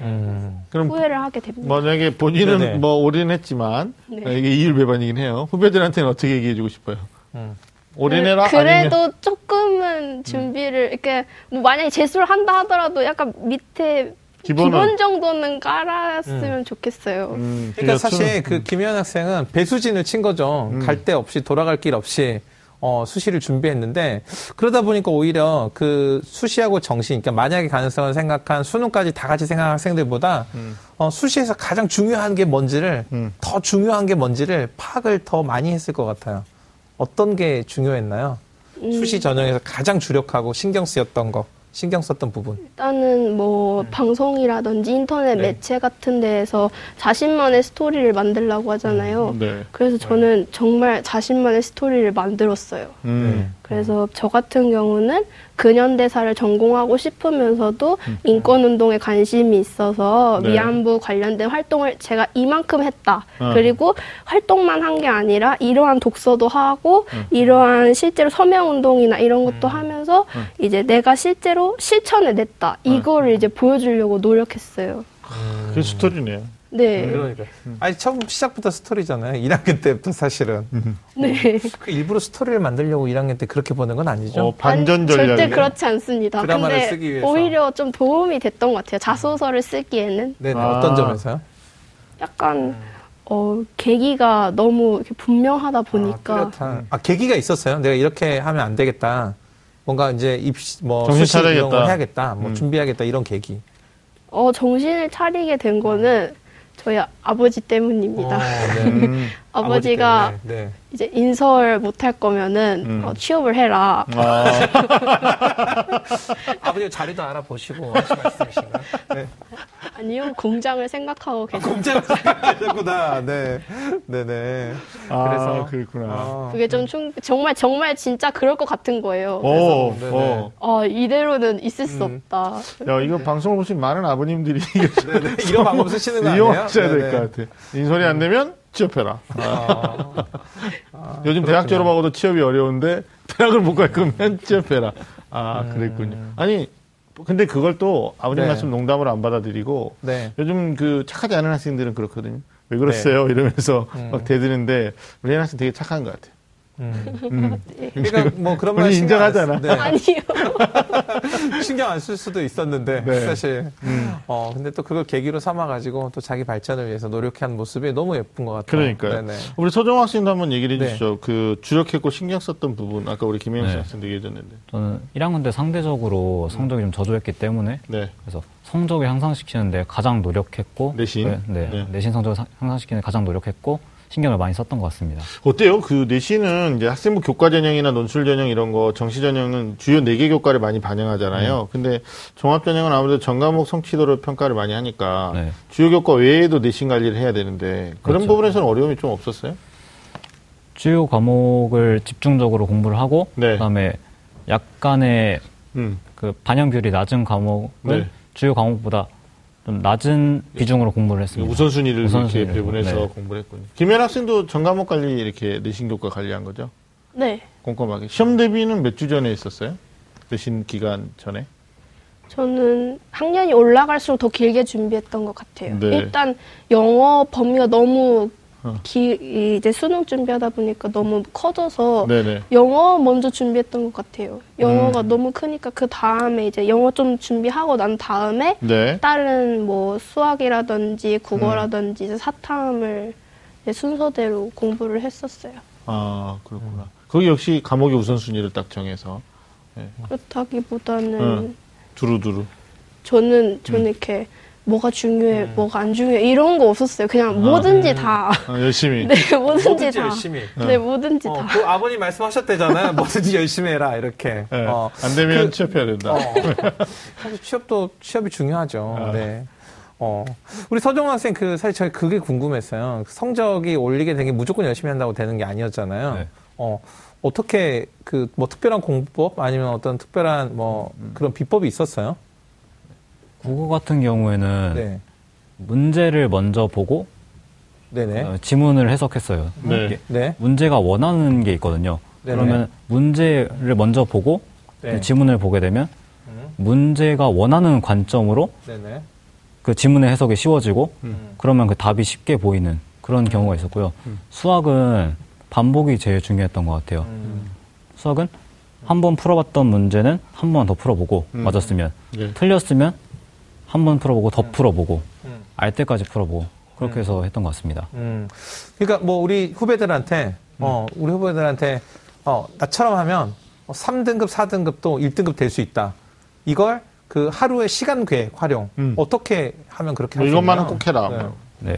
음. 그럼 후회를 하게 됩니다. 만약에 본인은 네네. 뭐 올인했지만 네. 이게 이율배반이긴 해요. 후배들한테는 어떻게 얘기해주고 싶어요? 음. 올인해라. 그, 래도 아니면 조금은 준비를 이렇게 뭐 만약에 재수를 한다 하더라도 약간 밑에 기본은? 기본 정도는 깔았으면 좋겠어요. 음, 그러니까 수능- 사실 그 김현 학생은 배수진을 친 거죠. 음. 갈데 없이 돌아갈 길 없이 어, 수시를 준비했는데 그러다 보니까 오히려 그 수시하고 정시, 그러니까 만약에 가능성을 생각한 수능까지 다 같이 생각한 학생들보다 어, 수시에서 가장 중요한 게 뭔지를 음. 더 중요한 게 뭔지를 파악을 더 많이 했을 것 같아요. 어떤 게 중요했나요? 음. 수시 전형에서 가장 주력하고 신경 쓰였던 거, 신경 썼던 부분. 일단은 뭐 방송이라든지 인터넷 네. 매체 같은 데에서 자신만의 스토리를 만들라고 하잖아요. 네. 그래서 저는 정말 자신만의 스토리를 만들었어요. 음. 그래서 저 같은 경우는 근현대사를 전공하고 싶으면서도 인권운동에 관심이 있어서 음. 네. 위안부 관련된 활동을 제가 이만큼 했다. 어. 그리고 활동만 한 게 아니라 이러한 독서도 하고 음. 이러한 실제로 서명운동이나 이런 것도 하면서 음. 이제 내가 실제로 실천을 냈다. 이거를 이제 보여주려고 노력했어요. 그 스토리네요. 네. 그러니까. 아니, 처음 시작부터 스토리잖아요. [LAUGHS] 1학년 때부터 사실은. 네. 그 일부러 스토리를 만들려고 1학년 때 그렇게 보는 건 아니죠. 어, 반전 전략. 절대 그렇지 않습니다. 드라마를 근데 쓰기 위해서. 오히려 좀 도움이 됐던 것 같아요. 자소서를 쓰기에는 네, 네. 아. 어떤 점에서요? 약간 어 계기가 너무 이렇게 분명하다 아, 보니까 뚜렷한. 아, 계기가 있었어요. 내가 이렇게 하면 안 되겠다. 뭔가 이제 입시, 뭐, 정신 수시 이런 걸 차려야겠다. 해야겠다. 뭐, 음. 준비하겠다. 이런 계기. 어 정신을 차리게 된 거는 저희 아버지 때문입니다. 어, 네. 음. 아버지가 아버지 네. 이제 인설 못할 거면은 음. 어, 취업을 해라. 아, [LAUGHS] 아버지가 자리도 알아보시고 [LAUGHS] 하신 말씀이신가요? 네. 아니요 공장을 생각하고 계속 공장 생각하셨구나. 네. 네네. 아, 그래서- 그랬구나. 아, 그게 좀 충, 정말 정말 진짜 그럴 것 같은 거예요. 오, 그래서, 어. 어 이대로는 있을 수 음. 없다. 야, 이거 방송을 보신 많은 아버님들이. [LAUGHS] 이런 방법 쓰시는 거 아니에요? 이용하셔야 될. 것 같아. 인설이 안 되면 취업해라. 아, 요즘 대학 졸업하고도 취업이 어려운데 대학을 못 갈 거면 [LAUGHS] 취업해라. 아, 그랬군요. 아니, 근데 그걸 또 아버님 네. 말씀 농담으로 안 받아들이고 네. 요즘 그 착하지 않은 학생들은 그렇거든요. 왜 그러세요? 이러면서 음. 막 대드는데 우리 학생 되게 착한 것 같아요. 음. 음. 그러니까 뭐 그런 말 우리 신경 안 인정하잖아. 쓰- 네. [LAUGHS] 아니요. [LAUGHS] 신경 안 쓸 수도 있었는데 네. 사실 어 근데 또 그걸 계기로 삼아 가지고 또 자기 발전을 위해서 노력한 모습이 너무 예쁜 것 같아요. 그러니까요. 네네. 우리 서정 학생도 한번 얘기를 네. 해주시죠. 그 주력했고 신경 썼던 부분 아까 우리 김혜영 네. 학생도 얘기해줬는데. 저는 1학년 때 상대적으로 성적이 좀 저조했기 때문에 네. 그래서 성적을 향상시키는데 가장 노력했고 내신? 네, 네. 네. 내신 성적을 상- 향상시키는 데 가장 노력했고 신경을 많이 썼던 것 같습니다. 어때요? 그 내신은 이제 학생부 교과 전형이나 논술 전형 이런 거 정시 전형은 주요 네 개 교과를 많이 반영하잖아요. 근데 종합 전형은 아무래도 전과목 성취도를 평가를 많이 하니까 네. 주요 교과 외에도 내신 관리를 해야 되는데 그런 그렇죠. 부분에서는 어려움이 좀 없었어요? 주요 과목을 집중적으로 공부를 하고 네. 그다음에 약간의 음. 그 반영 비율이 낮은 과목을 네. 주요 과목보다 좀 낮은 비중으로 공부를 했습니다. 우선순위를 우선순위를 이렇게 배분해서 네. 공부를 했군요. 김현 학생도 전과목 관리 이렇게 내신 교과 관리한 거죠? 네. 꼼꼼하게. 시험 대비는 몇 주 전에 했었어요? 내신 기간 전에? 저는 학년이 올라갈수록 더 길게 준비했던 것 같아요. 네. 일단 영어 범위가 너무 어. 기, 이제 수능 준비하다 보니까 너무 커져서 네네. 영어 먼저 준비했던 것 같아요. 영어가 음. 너무 크니까 그 다음에 이제 영어 좀 준비하고 난 다음에 네. 다른 뭐 수학이라든지 국어라든지 이제 사탐을 순서대로 공부를 했었어요. 아, 그렇구나. 거기 역시 과목의 우선순위를 딱 정해서. 그렇다기보다는 응. 두루두루. 저는 저는 음. 이렇게 뭐가 중요해, 뭐가 안 중요해 이런 거 없었어요. 그냥 뭐든지 다. 아, 열심히. [LAUGHS] 네, 뭐든지 뭐든지 다. 열심히. 네, 뭐든지 어, 다. 그 아버님 말씀하셨대잖아요. [LAUGHS] 뭐든지 열심히 해라 이렇게. 네. 어, 안 되면 그- 취업해야 된다. 어. [LAUGHS] 사실 취업도 취업이 중요하죠. 아. 네. 어. 우리 서정 학생 그 사실 저희 그게 궁금했어요. 성적이 올리게 된게 무조건 열심히 한다고 되는 게 아니었잖아요. 네. 어. 어떻게 그 뭐 특별한 공부법 아니면 어떤 특별한 뭐 음. 그런 비법이 있었어요? 국어 같은 경우에는 네. 문제를 먼저 보고 네네. 어, 지문을 해석했어요. 네. 이게 네. 문제가 원하는 게 있거든요. 네네. 그러면 문제를 먼저 보고 네. 지문을 보게 되면 음. 문제가 원하는 관점으로 네네. 그 지문의 해석이 쉬워지고 음. 그러면 그 답이 쉽게 보이는 그런 경우가 있었고요. 수학은 반복이 제일 중요했던 것 같아요. 음. 수학은 한 번 풀어봤던 문제는 한 번 더 풀어보고 음. 맞았으면 네. 틀렸으면 한 번 풀어보고 더 풀어보고 음. 알 때까지 풀어보고 그렇게 해서 했던 것 같습니다. 음. 그러니까 뭐 우리 후배들한테 어, 우리 후배들한테 어, 나처럼 하면 3등급, 4등급도 1등급 될 수 있다. 이걸 그 하루의 시간 계획 활용 음. 어떻게 하면 그렇게 뭐 할수 이것만은 있나요? 꼭 해라. 네. 뭐. 네.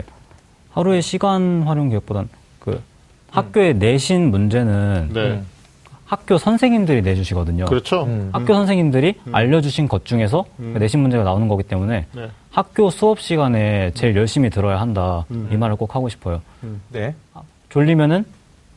하루의 시간 활용 계획보단 그 학교에 내신 문제는 네. 음. 학교 선생님들이 내주시거든요. 그렇죠. 음. 학교 선생님들이 알려주신 것 중에서 음. 그 내신 문제가 나오는 거기 때문에 네. 학교 수업 시간에 제일 열심히 들어야 한다. 음. 이 말을 꼭 하고 싶어요. 네. 졸리면은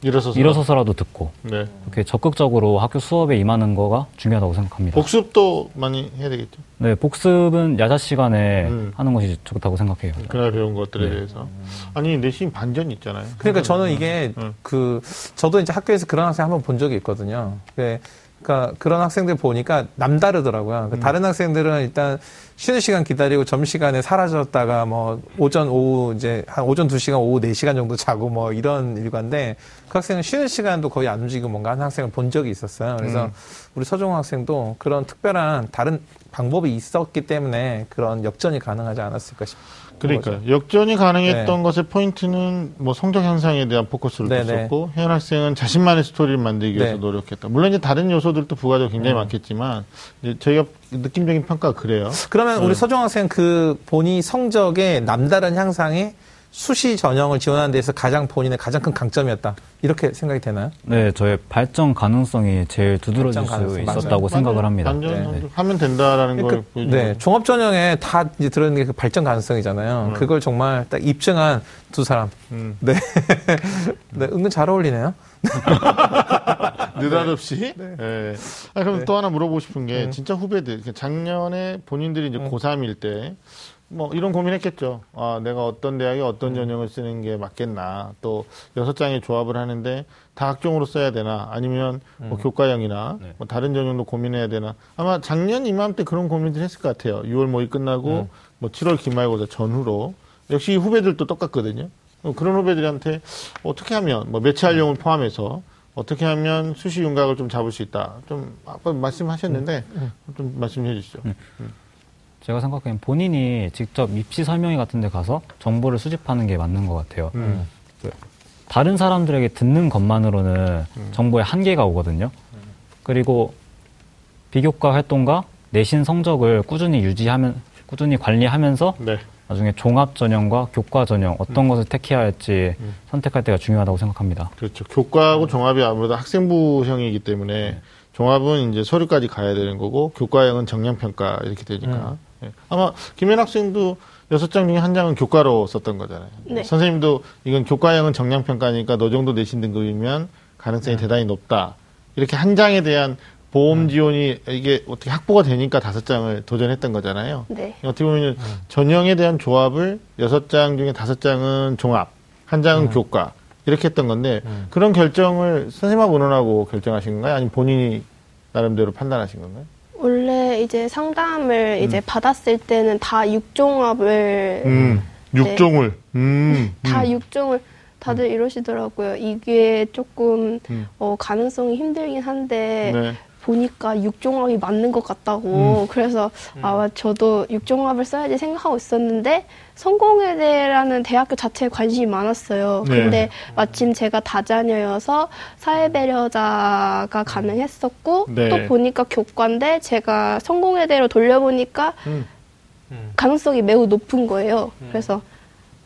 일어서서. 일어서서라도 듣고 네. 이렇게 적극적으로 학교 수업에 임하는 거가 중요하다고 생각합니다. 복습도 많이 해야 되겠죠. 네, 복습은 야자 시간에 음. 하는 것이 좋다고 생각해요. 그날 배운 것들에 네. 대해서. 아니, 내신 반전 있잖아요. 그러니까 저는 이게 음. 그 저도 이제 학교에서 그런 학생 한번 본 적이 있거든요. 네. 그러니까 그런 학생들 보니까 남다르더라고요. 그 다른 학생들은 일단 쉬는 시간 기다리고 점심시간에 사라졌다가 뭐 오전 오후 이제 한 오전 2시간 오후 4시간 정도 자고 뭐 이런 일과인데 그 학생은 쉬는 시간도 거의 안 움직이고 뭔가 한 학생을 본 적이 있었어요. 그래서 음. 우리 서종 학생도 그런 특별한 다른 방법이 있었기 때문에 그런 역전이 가능하지 않았을까 싶어요. 그러니까 역전이 가능했던 네. 것의 포인트는 뭐 성적 향상에 대한 포커스를 네네. 뒀었고 혜연 학생은 자신만의 스토리를 만들기 위해서 네. 노력했다. 물론 이제 다른 요소들도 부가적으로 굉장히 많겠지만 이제 저희가 느낌적인 평가가 그래요. 그러면 우리 음. 서종 학생 그 본인 성적의 남다른 향상에 수시 전형을 지원하는 데서 가장 본인의 가장 큰 강점이었다. 이렇게 생각이 되나요? 네, 저의 발전 가능성이 제일 두드러질 수 있었다고 맞아요. 생각을. 합니다. 네. 선수 하면 된다라는 걸 그러니까, 보여주는 네, 종합 전형에 다 이제 들어있는 게 그 발전 가능성이잖아요. 음. 그걸 정말 딱 입증한 두 사람. 음. 네. [LAUGHS] 네, 은근 잘 어울리네요. [LAUGHS] 느닷없이. 네. 아, 그럼 네. 또 하나 물어보고 싶은 게 음. 진짜 후배들 그 작년에 본인들이 이제 고3일 때 뭐 이런 고민했겠죠. 아, 내가 어떤 대학에 어떤 음. 전형을 쓰는 게 맞겠나. 또 여섯 장의 조합을 하는데 다 학종으로 써야 되나 아니면 음. 뭐 교과형이나 네. 뭐 다른 전형도 고민해야 되나. 아마 작년 이맘때 그런 고민들 했을 것 같아요. 6월 모의 끝나고 음. 뭐 7월 기말고사 전후로 역시 이 후배들도 똑같거든요. 어, 그런 후배들한테 어떻게 하면 뭐 매치활용을 포함해서 어떻게 하면 수시 윤곽을 좀 잡을 수 있다. 좀 아까 말씀하셨는데 좀 말씀해 주시죠. 제가 생각하기엔 본인이 직접 입시 설명회 같은 데 가서 정보를 수집하는 게 맞는 것 같아요. 음. 다른 사람들에게 듣는 것만으로는 음. 정보의 한계가 오거든요. 그리고 비교과 활동과 내신 성적을 꾸준히 유지하면 꾸준히 관리하면서 네. 나중에 종합 전형과 교과 전형 어떤 것을 택해야 할지 음. 선택할 때가 중요하다고 생각합니다. 그렇죠. 교과하고 종합이 아무래도 학생부형이기 때문에 종합은 이제 서류까지 가야 되는 거고 교과형은 정량평가 이렇게 되니까. 예. 아마 김현 학생도 여섯 장 중에 한 장은 교과로 썼던 거잖아요. 네. 선생님도 이건 교과형은 정량평가니까 너 정도 내신 등급이면 가능성이 대단히 높다. 이렇게 한 장에 대한 보험 지원이 이게 어떻게 확보가 되니까 다섯 장을 도전했던 거잖아요. 네. 어떻게 보면 전형에 대한 조합을 여섯 장 중에 다섯 장은 종합, 한 장은 교과 이렇게 했던 건데 그런 결정을 선생님하고 의논하고 결정하신 건가요? 아니면 본인이 나름대로 판단하신 건가요? 원래 이제 상담을 이제 받았을 때는 다 육종합을 음, 육종을, 음, 다 음. 육종을 다들 이러시더라고요. 이게 조금 음. 어, 가능성이 힘들긴 한데 네. 보니까 육종합이 맞는 것 같다고. 그래서 아 저도 육종합을 써야지 생각하고 있었는데 성공회대라는 대학교 자체에 관심이 많았어요. 네. 근데 마침 제가 다자녀여서 사회배려자가 가능했었고 네. 또 보니까 교과인데 제가 성공회대로 돌려보니까 음. 가능성이 매우 높은 거예요. 그래서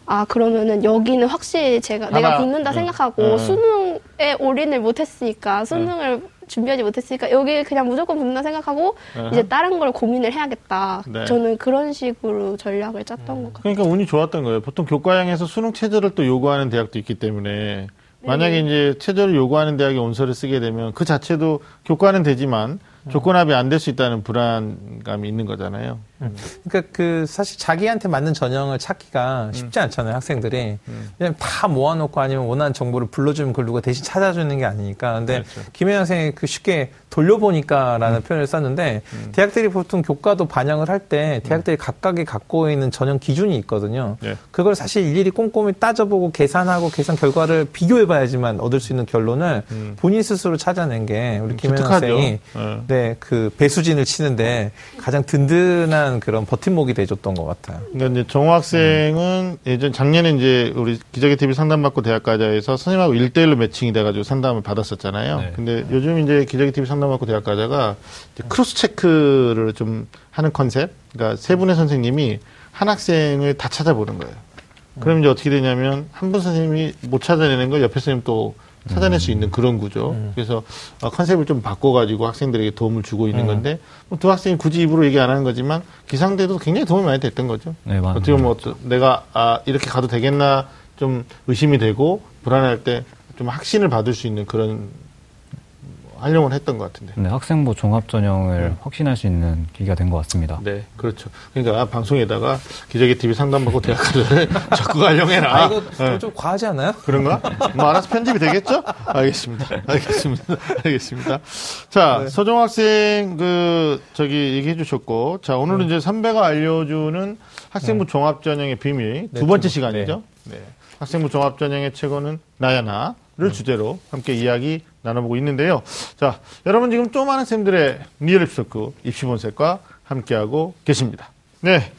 아 그러면은 여기는 확실히 제가 하나, 내가 붙는다 음, 생각하고 음. 수능에 올인을 못했으니까 수능을 준비하지 못했으니까 여기 그냥 무조건 붙는다 생각하고 아하. 이제 다른 걸 고민을 해야겠다. 네. 저는 그런 식으로 전략을 짰던 것 같아요. 그러니까 운이 좋았던 거예요. 보통 교과형에서 수능 최저를 또 요구하는 대학도 있기 때문에 만약에 이제 최저를 요구하는 대학에 온서를 쓰게 되면 그 자체도 교과는 되지만 조건합이 안 될 수 있다는 불안감이 있는 거잖아요. 그러니까 그 사실 자기한테 맞는 전형을 찾기가 쉽지 않잖아요 학생들이 그냥 다 모아놓고 아니면 원하는 정보를 불러주면 그걸 누가 대신 찾아주는 게 아니니까 근데 그렇죠. 김혜영 선생이 그 쉽게 돌려보니까라는 표현을 썼는데 대학들이 보통 교과도 반영을 할 때 대학들이 각각이 갖고 있는 전형 기준이 있거든요 네. 그걸 사실 일일이 꼼꼼히 따져보고 계산하고 계산 결과를 비교해봐야지만 얻을 수 있는 결론을 음. 본인 스스로 찾아낸 게 우리 김혜영. 선생이 네. 네, 그 배수진을 치는데 가장 든든한 그런 버팀목이 돼줬던 것 같아요. 그러니까 이제 정호 학생은 예전 작년에 이제 우리 기적의 TV 상담받고 대학가자에서 선생님하고 일대일로 매칭이 돼가지고 상담을 받았었잖아요. 네. 근데 요즘 이제 기적의 TV 상담받고 대학가자가 cross check를 좀 하는 컨셉. 그러니까 세 분의 선생님이 한 학생을 다 찾아보는 거예요. 그럼 이제 어떻게 되냐면 한 분 선생님이 못 찾아내는 걸 옆에 선생님 또 찾아낼 수 있는 그런 구조. 그래서 어, 컨셉을 좀 바꿔가지고 학생들에게 도움을 주고 있는 건데 뭐두 학생이 굳이 입으로 얘기 안 하는 거지만 기상대도 굉장히 도움이 많이 됐던 거죠. 네. 어떻게 보면 어쩌- 내가 아 이렇게 가도 되겠나 좀 의심이 되고 불안할 때 좀 확신을 받을 수 있는 그런 활용을 했던 것 같은데. 네, 학생부 종합 전형을 확신할 수 있는 계기가 된 것 같습니다. 네, 그렇죠. 그러니까 방송에다가 기자계 TV 상담받고 대학 가를 [LAUGHS] 적극 활용해라. 아, 이거 네. 좀 과하지 않아요? 그런가? 뭐 알아서 편집이 되겠죠? 알겠습니다. 알겠습니다. 알겠습니다. 자, 서정 학생 그 저기 얘기해 주셨고, 자 오늘은 이제 선배가 알려주는 학생부 종합 전형의 비밀 두 네, 번째 두- 시간이죠. 네. 학생부 종합 전형의 최고는 나야나를 주제로 함께 이야기 나눠보고 있는데요. 자, 여러분 지금 또 많은 쌤들의 리얼 입시 토크 입시본색과 함께하고 계십니다. 네.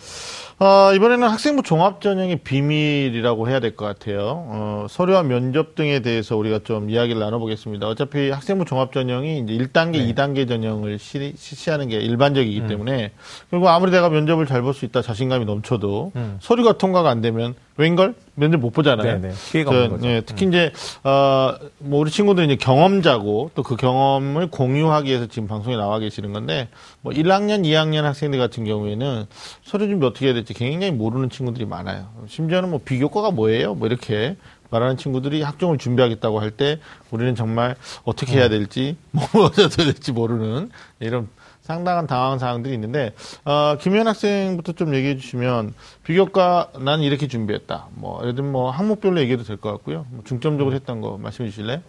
어, 이번에는 학생부 종합 전형의 비밀이라고 해야 될 것 같아요. 어, 서류와 면접 등에 대해서 우리가 좀 이야기를 나눠보겠습니다. 어차피 학생부 종합 전형이 이제 1단계, 2단계 전형을 시, 실시하는 게 일반적이기 때문에 그리고 아무리 내가 면접을 잘 볼 수 있다 자신감이 넘쳐도 서류가 통과가 안 되면 웬걸? 면접 못 보잖아요. 네, 네. 기회가 저, 없는 거죠. 예, 특히 이제 어뭐 우리 친구들은 이제 경험자고 또 그 경험을 공유하기 위해서 지금 방송에 나와 계시는 건데 뭐 1학년, 2학년 학생들 같은 경우에는 서류 준비 어떻게 해야 될지 굉장히 모르는 친구들이 많아요. 심지어는 뭐 비교과가 뭐예요? 뭐 이렇게 말하는 친구들이 학종을 준비하겠다고 할 때 우리는 정말 어떻게 해야 될지 뭐 어떻게 해야 될지 모르는 이런 상당한 당황 사항들이 있는데 어, 김현 학생부터 좀 얘기해 주시면 비교과 난 이렇게 준비했다. 뭐 예를 들면 뭐 항목별로 얘기해도 될 것 같고요. 뭐 중점적으로 했던 거 말씀해 주실래요?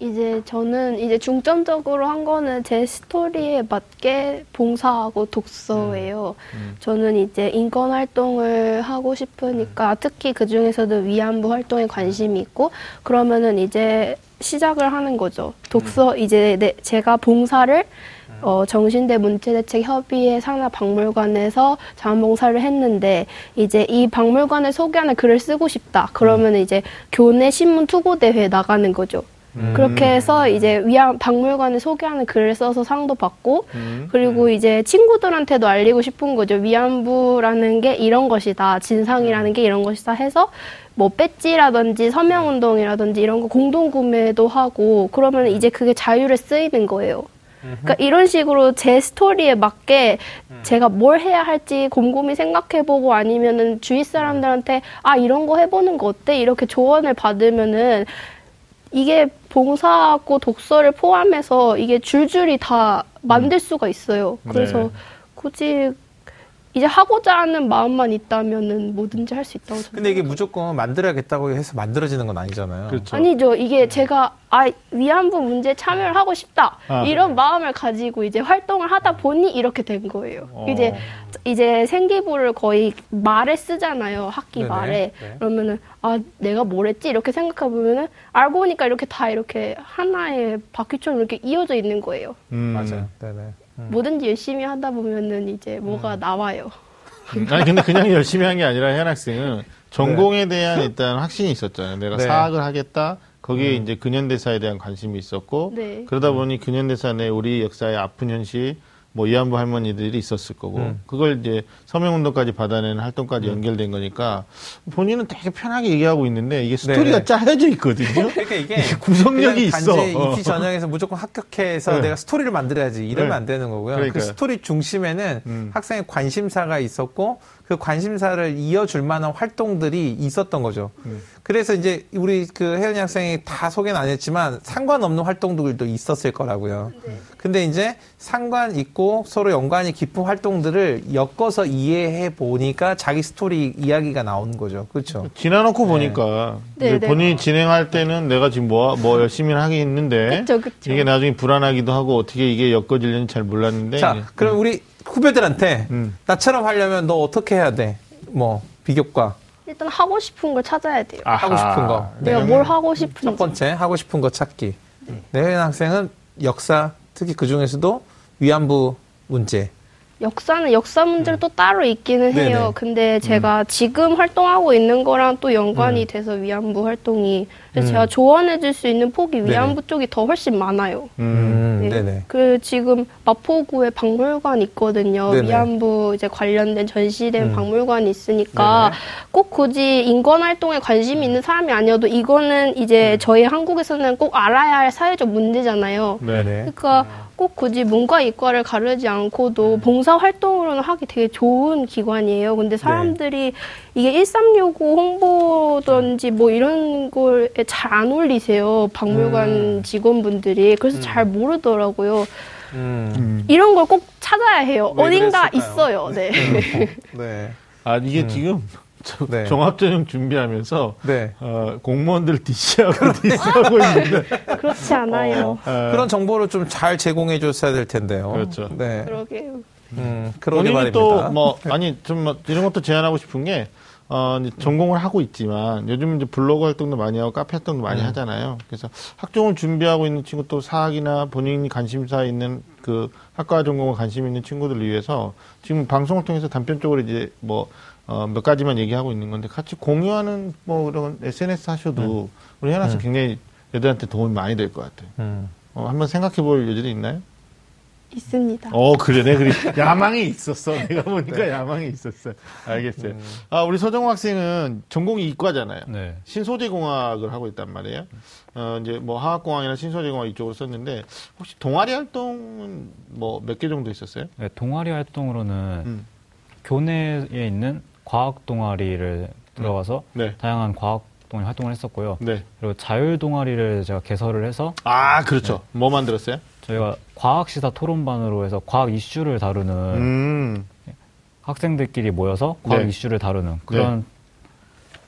이제 저는 이제 중점적으로 한 거는 제 스토리에 맞게 봉사하고 독서예요. 저는 이제 인권 활동을 하고 싶으니까 특히 그 중에서도 위안부 활동에 관심이 있고 그러면은 이제 시작을 하는 거죠. 독서 이제 내, 제가 봉사를 어, 정신대 문체대책협의회 산하 박물관에서 자원봉사를 했는데 이제 이 박물관을 소개하는 글을 쓰고 싶다. 그러면 이제 교내 신문 투고 대회에 나가는 거죠. 그렇게 해서 이제 위안 박물관을 소개하는 글을 써서 상도 받고 음. 그리고 이제 친구들한테도 알리고 싶은 거죠. 위안부라는 게 이런 것이다. 진상이라는 게 이런 것이다 해서 뭐 배지라든지 서명 운동이라든지 이런 거 공동 구매도 하고 그러면 이제 그게 자유를 쓰이는 거예요. 그러니까 이런 식으로 제 스토리에 맞게 제가 뭘 해야 할지 곰곰이 생각해보고 아니면은 주위 사람들한테 아 이런 거 해보는 거 어때 이렇게 조언을 받으면은 이게 봉사하고 독서를 포함해서 이게 줄줄이 다 만들 수가 있어요. 그래서 네. 굳이 이제 하고자 하는 마음만 있다면은 뭐든지 할 수 있다고 저는 근데 이게 생각합니다. 무조건 만들어야겠다고 해서 만들어지는 건 아니잖아요. 그렇죠. 아니죠. 이게 제가 아 위안부 문제에 참여를 하고 싶다 아. 이런 마음을 가지고 이제 활동을 하다 보니 이렇게 된 거예요. 어. 이제 이제 생기부를 거의 말에 쓰잖아요. 학기 네네. 말에 네. 그러면은 아 내가 뭘 했지 이렇게 생각해 보면은 알고 보니까 이렇게 다 이렇게 하나의 바퀴처럼 이렇게 이어져 있는 거예요. 음. 맞아요. 네네. 음. 뭐든지 열심히 하다 보면은 이제 뭐가 나와요. 음. 아니 근데 그냥 열심히 한 게 아니라 현 학생은 [LAUGHS] 전공에 대한 일단 확신이 있었잖아요. 내가 네. 사학을 하겠다. 거기에 이제 근현대사에 대한 관심이 있었고 네. 그러다 보니 근현대사 내 우리 역사의 아픈 현실 뭐 이한부 할머니들이 있었을 거고 음. 그걸 이제 서명운동까지 받아내는 활동까지 연결된 거니까 본인은 되게 편하게 얘기하고 있는데 이게 스토리가 네네. 짜여져 있거든요. [LAUGHS] 그러니까 이게 구성력이 그냥 있어. 단지 어. 입시 전형에서 무조건 합격해서 네. 내가 스토리를 만들어야지 이러면 네. 안 되는 거고요. 그러니까요. 그 스토리 중심에는 음. 학생의 관심사가 있었고 그 관심사를 이어줄 만한 활동들이 있었던 거죠. 음. 그래서 이제 우리 그 혜연이 학생이 다 소개는 안 했지만 상관없는 활동들도 있었을 거라고요. 근데 이제 상관 있고 서로 연관이 깊은 활동들을 엮어서 이해해 보니까 자기 스토리 이야기가 나오는 거죠. 그렇죠. 지나놓고 보니까 네, 네. 본인이 진행할 때는 내가 지금 뭐, 뭐 열심히 하긴 했는데 그쵸, 그쵸. 이게 나중에 불안하기도 하고 어떻게 이게 엮어질는지 잘 몰랐는데 자, 그럼 우리 후배들한테 음. 나처럼 하려면 너 어떻게 해야 돼? 뭐 비교과 일단 하고 싶은 걸 찾아야 돼요. 아하. 하고 싶은 거. 내가 네. 뭘 하고 싶은지. 첫 번째 하고 싶은 거 찾기. 내현 학생은 역사, 특히 그 중에서도 위안부 문제. 역사는 역사 문제로 또 따로 있기는 음. 네네. 해요. 근데 제가 지금 활동하고 있는 거랑 또 연관이 음. 돼서 위안부 활동이 그래서 음. 제가 조언해줄 수 있는 폭이. 위안부 쪽이 더 훨씬 많아요. 음. 음, 네. 네네. 그 지금 마포구에 박물관 있거든요. 네네. 위안부 이제 관련된 전시된 음. 박물관이 있으니까 네네. 꼭 굳이 인권 활동에 관심이 있는 사람이 아니어도 이거는 이제 저희 한국에서는 꼭 알아야 할 사회적 문제잖아요. 네네. 그러니까 꼭 굳이 문과 이과를 가르지 않고도 봉사 활동으로는 하기 되게 좋은 기관이에요. 근데 사람들이 이게 1365 홍보든지 뭐 이런 거에 잘 안 올리세요. 박물관 음. 직원분들이. 그래서 잘 모르더라고요. 음. 음. 이런 걸 꼭 찾아야 해요. 왜 어딘가 그랬을까요? 있어요. 네. 네. 아 이게 지금 저- 네. 종합전형 준비하면서 네. 어, 공무원들 디시하고 디시하고 [LAUGHS] 있는데 그렇지 않아요. 어, 그런 정보를 좀 잘 제공해 줬어야 될 텐데요. 그렇죠. 네. 그러게요. 음, 그러게 본인이 말입니다. 또뭐 아니 좀 뭐 이런 것도 제안하고 싶은 게 어, 이제 전공을 하고 있지만 요즘 이제 블로그 활동도 많이 하고 카페 활동도 많이 음. 하잖아요. 그래서 학종을 준비하고 있는 친구 또 사학이나 본인이 관심사 있는 그 학과 전공을 관심 있는 친구들을 위해서 지금 방송을 통해서 단편적으로 이제 뭐 어, 몇 가지만 얘기하고 있는 건데 같이 공유하는 뭐 그런 SNS 하셔도 우리 현아서 굉장히 애들한테 도움이 많이 될 것 같아요. 음. 어, 한번 생각해 볼 여지도 있나요? 있습니다. 어, 그래. 내 그래. 야망이 있었어. 내가 보니까 야망이 있었어. 알겠어요. 아, 우리 서정호 학생은 전공이 이과잖아요. 네. 신소재공학을 하고 있단 말이에요. 어, 이제 뭐 화학공학이나 신소재공학 이쪽으로 썼는데 혹시 동아리 활동은 뭐 몇 개 정도 있었어요? 네, 동아리 활동으로는 음. 교내에 있는 과학 동아리를 들어가서 네. 다양한 과학 동아리 활동을 했었고요. 네. 그리고 자율 동아리를 제가 개설을 해서 아, 그렇죠. 뭐 만들었어요? 저희가 과학 시사 토론반으로 해서 과학 이슈를 다루는 음. 학생들끼리 모여서 과학 네. 이슈를 다루는 그런 토론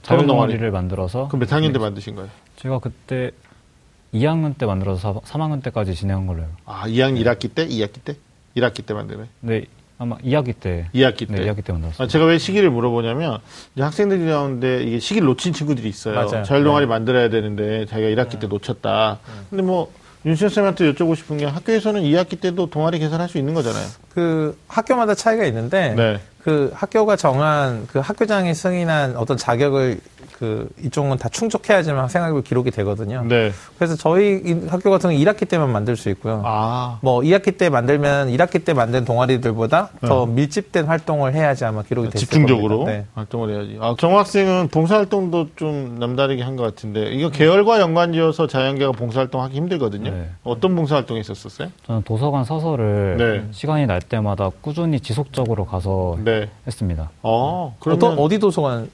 자율 동아리. 동아리를 만들어서 그럼 몇 학년 때 만드신 거예요? 제가 그때 2학년 때 만들어서 3 학년 때까지 진행한 걸로. 아, 2학년 1학기 때? 2학기 때? 1학기 때 거예요? 네, 아마 2학기 때. 2학기 때. 네, 2학기 때 만들었어요. 아, 제가 왜 시기를 물어보냐면 이제 학생들 가운데 이게 시기를 놓친 친구들이 있어요. 맞아요. 자율 동아리 네. 만들어야 되는데 자기가 1학기 때 놓쳤다. 근데 뭐 윤시현 쌤한테 여쭤보고 싶은 게 학교에서는 2학기 때도 동아리 개설할 수 있는 거잖아요. 그 학교마다 차이가 있는데 네. 그 학교가 정한 그 학교장이 승인한 어떤 자격을 그 이쪽은 다 충족해야지만 학생학교 기록이 되거든요. 네. 그래서 저희 이 학교 같은 경우 1학기 때만 만들 수 있고요. 아. 뭐 2학기 때 만들면 1학기 때 만든 동아리들보다 더 밀집된 활동을 해야지 아마 기록이 됐을 집중적으로 겁니다. 네. 활동을 해야지. 아, 정학생은 봉사활동도 좀 남다르게 한 것 같은데 이거 계열과 연관지어서 자연계가 봉사활동 하기 힘들거든요. 네. 어떤 봉사활동 했었었어요? 저는 도서관 서서를 네. 시간이 날 때마다 꾸준히 지속적으로 가서 네. 했습니다. 어, 그러면 어떤 어디 도서관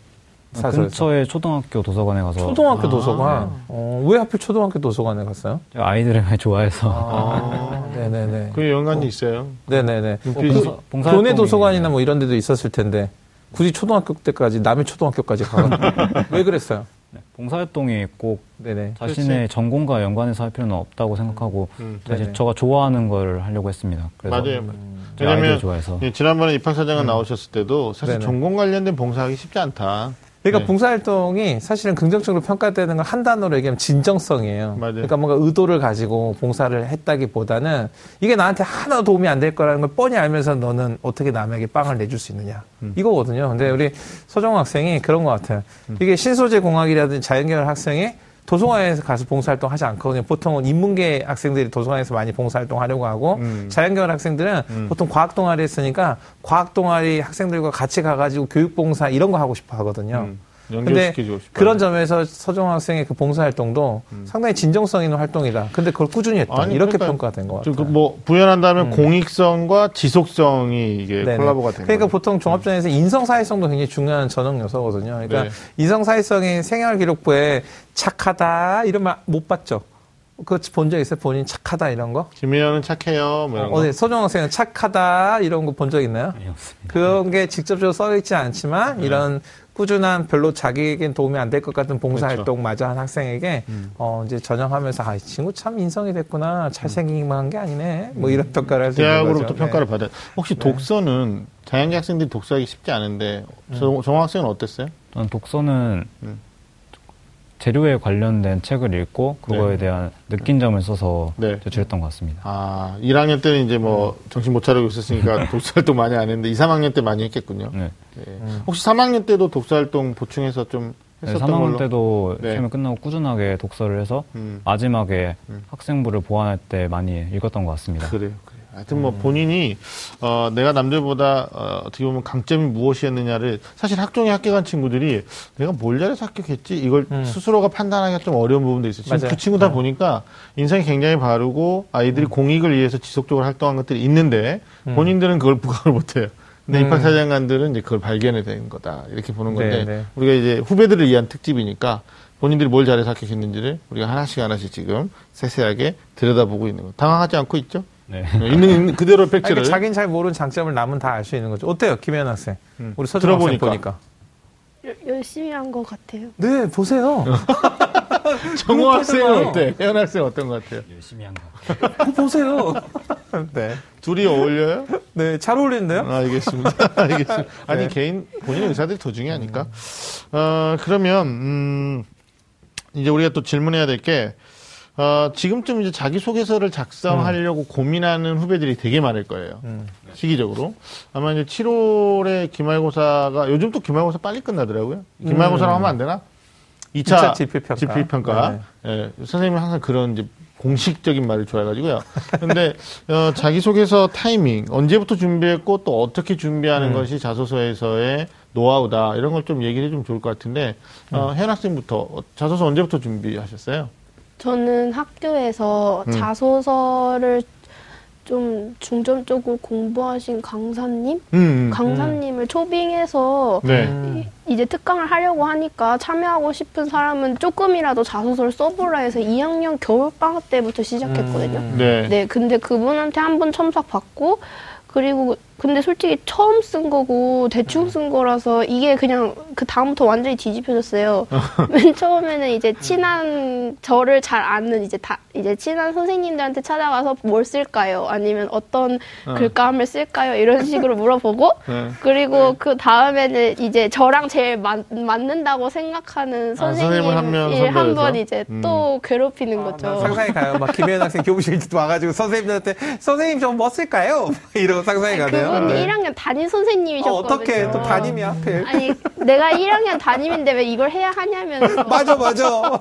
사서에서? 근처에 초등학교 도서관에 가서 초등학교 아. 도서관. 어, 왜 하필 초등학교 도서관에 갔어요? 아이들을 많이 좋아해서 아, 네네네. [LAUGHS] 그 연관이 있어요. 네네네. 어, 그그 봉사- 교내 도서관이나 뭐 이런 데도 있었을 텐데 굳이 초등학교 때까지 남의 초등학교까지 가가 [LAUGHS] 왜 그랬어요? 네, 봉사활동이 꼭 네네. 자신의 전공과 연관해서 할 필요는 없다고 생각하고 음, 사실 네네. 제가 좋아하는 걸 하려고 했습니다. 그래서 맞아요. 아이들 왜냐면 좋아해서 예, 지난번에 입학사장관 나오셨을 때도 사실 음. 네네. 전공 관련된 봉사하기 쉽지 않다. 그러니까 네. 봉사활동이 사실은 긍정적으로 평가되는 건 한 단어로 얘기하면 진정성이에요. 맞아요. 그러니까 뭔가 의도를 가지고 봉사를 했다기보다는 이게 나한테 하나 도움이 안 될 거라는 걸 뻔히 알면서 너는 어떻게 남에게 빵을 내줄 수 있느냐. 음. 이거거든요. 근데 우리 서정 학생이 그런 것 같아요. 음. 이게 신소재 공학이라든지 자연계열 학생이 도서관에서 가서 봉사활동 하지 않거든요. 보통은 인문계 학생들이 도서관에서 많이 봉사활동 하려고 하고 음. 자연계열 학생들은 음. 보통 과학 동아리 했으니까 과학 동아리 학생들과 같이 가가지고 교육 봉사 이런 거 하고 싶어 하거든요. 음, 근데 연결시켜주고 싶어. 그런 점에서 서정 학생의 그 봉사활동도 상당히 진정성 있는 활동이다. 근데 그걸 꾸준히 했다. 음. 아니, 이렇게 그러니까 평가된 것좀 같아요. 그뭐 부연한다면 공익성과 지속성이 이게 네네. 콜라보가 된 그러니까 거죠. 보통 종합전에서 인성 사회성도 굉장히 중요한 전형 요소거든요. 그러니까 네. 인성 사회성이 생활 기록부에 착하다 이런 말 못 봤죠. 그거 본적 있어요? 본인 착하다 이런 거? 김혜연은 착해요. 뭐 이런 거. 어디 서정 학생은 착하다 이런 거 본 적 있나요? 아니, 없습니다. 그런 게 직접적으로 써 있지 않지만 네. 이런 꾸준한 별로 자기에겐 도움이 안 될 것 같은 봉사 그렇죠. 활동 마저 한 학생에게 음. 어 이제 전형하면서 아, 이 친구 참 인성이 됐구나. 잘생기기만 한 게 아니네. 뭐 이런 평가를 할수 있는 음. 대학으로부터 거죠. 평가를 네. 받아요. 혹시 독서는 자연계 학생들이 독서하기 쉽지 않은데 정- 정학생은 어땠어요? 저는 독서는 음. 재료에 관련된 책을 읽고 그거에 네. 대한 느낀 점을 써서 네. 제출했던 것 같습니다. 아, 1학년 때는 이제 뭐 정신 못 차리고 있었으니까 [LAUGHS] 독서 활동 많이 안 했는데 2, 3학년 때 많이 했겠군요. 네. 예. 혹시 3학년 때도 독서 활동 보충해서 좀 네, 했었던 3학년 걸로? 때도 네. 시험이 끝나고 꾸준하게 독서를 해서 음. 마지막에 음. 학생부를 보완할 때 많이 읽었던 것 같습니다. 그래요. 하여튼 뭐 본인이 어, 내가 남들보다 어, 어떻게 보면 강점이 무엇이었느냐를 사실 학종에 합격한 친구들이 내가 뭘 잘해서 합격했지 이걸 음. 스스로가 판단하기가 좀 어려운 부분도 있어요. 지금 맞아요. 그 친구 다 보니까 인성이 굉장히 바르고 아이들이 공익을 위해서 지속적으로 활동한 것들이 있는데 본인들은 그걸 부각을 못해요. 근데 음. 입학 사장관들은 이제 그걸 발견해 된 거다 이렇게 보는 건데 네, 네. 우리가 이제 후배들을 위한 특집이니까 본인들이 뭘 잘해서 합격했는지를 우리가 하나씩 하나씩 지금 세세하게 들여다보고 있는 거. 당황하지 않고 있죠? 네. 있는, 있는 그대로 아니, 팩트를 그러니까 자기는 잘 모르는 장점을 남은 다 알 수 있는 거죠. 어때요, 김현 학생? 음. 우리 서정 학생 들어보니까. 보니까. 열- 열심히 한 것 같아요. 네, 보세요. [LAUGHS] 정호 학생은 그렇잖아요. 어때? 혜연 학생 어떤 것 같아요? 열심히 한 거. 그거 보세요. [LAUGHS] 네. 둘이 어울려요? 네, 잘 어울리는데요? 아, 알겠습니다. [LAUGHS] 알겠습니다. 아니 네. 개인 본인 의사들이 더 중요하니까. 어 그러면 음 이제 우리가 또 질문해야 될 게 어, 지금쯤 이제 자기소개서를 작성하려고 고민하는 후배들이 되게 많을 거예요. 음. 시기적으로. 아마 이제 7월에 기말고사가, 요즘 또 기말고사 빨리 끝나더라고요. 기말고사라고 하면 안 되나? 2차, 이차 지필평가. 지필평가. 예, 선생님이 항상 그런 이제 공식적인 말을 좋아해가지고요. 근데, 어, 자기소개서 타이밍, 언제부터 준비했고 또 어떻게 준비하는 음. 것이 자소서에서의 노하우다. 이런 걸 좀 얘기를 해주면 좋을 것 같은데, 어, 음. 혜연 학생부터, 어, 자소서 언제부터 준비하셨어요? 저는 학교에서 음. 자소서를 좀 중점 적으로 공부하신 강사님, 음, 강사님을 초빙해서 네. 음. 이- 이제 특강을 하려고 하니까 참여하고 싶은 사람은 조금이라도 자소서를 써보라 해서 2학년 겨울 방학 때부터 시작했거든요. 음. 네. 네, 근데 그분한테 한 번 첨삭 받고 그리고 근데 솔직히 처음 쓴 거고 대충 쓴 거라서 이게 그냥 그 다음부터 완전히 뒤집혀졌어요. [LAUGHS] 맨 처음에는 이제 친한 저를 잘 아는 이제 다 이제 친한 선생님들한테 찾아가서 뭘 쓸까요? 아니면 어떤 어. 글감을 쓸까요? 이런 [LAUGHS] 식으로 물어보고 네. 그리고 그 다음에는 이제 저랑 제일 맞, 맞는다고 생각하는 아, 선생님을 한명 선생님을 한번 선별해서? 이제 음. 또 괴롭히는 아, 거죠. 난 상상이 가요. 막 김혜연 학생 교무실 와가지고 선생님들한테 선생님 좀뭐 쓸까요? [LAUGHS] 이러고 상상이 가네요. 그분이 네. 1학년 담임 어, 선생님이셨거든요. 어떻게 또 담임이 하필? 아니 내가 1학년 담임인데 왜 이걸 해야 하냐면서 [LAUGHS] 맞아, 맞아.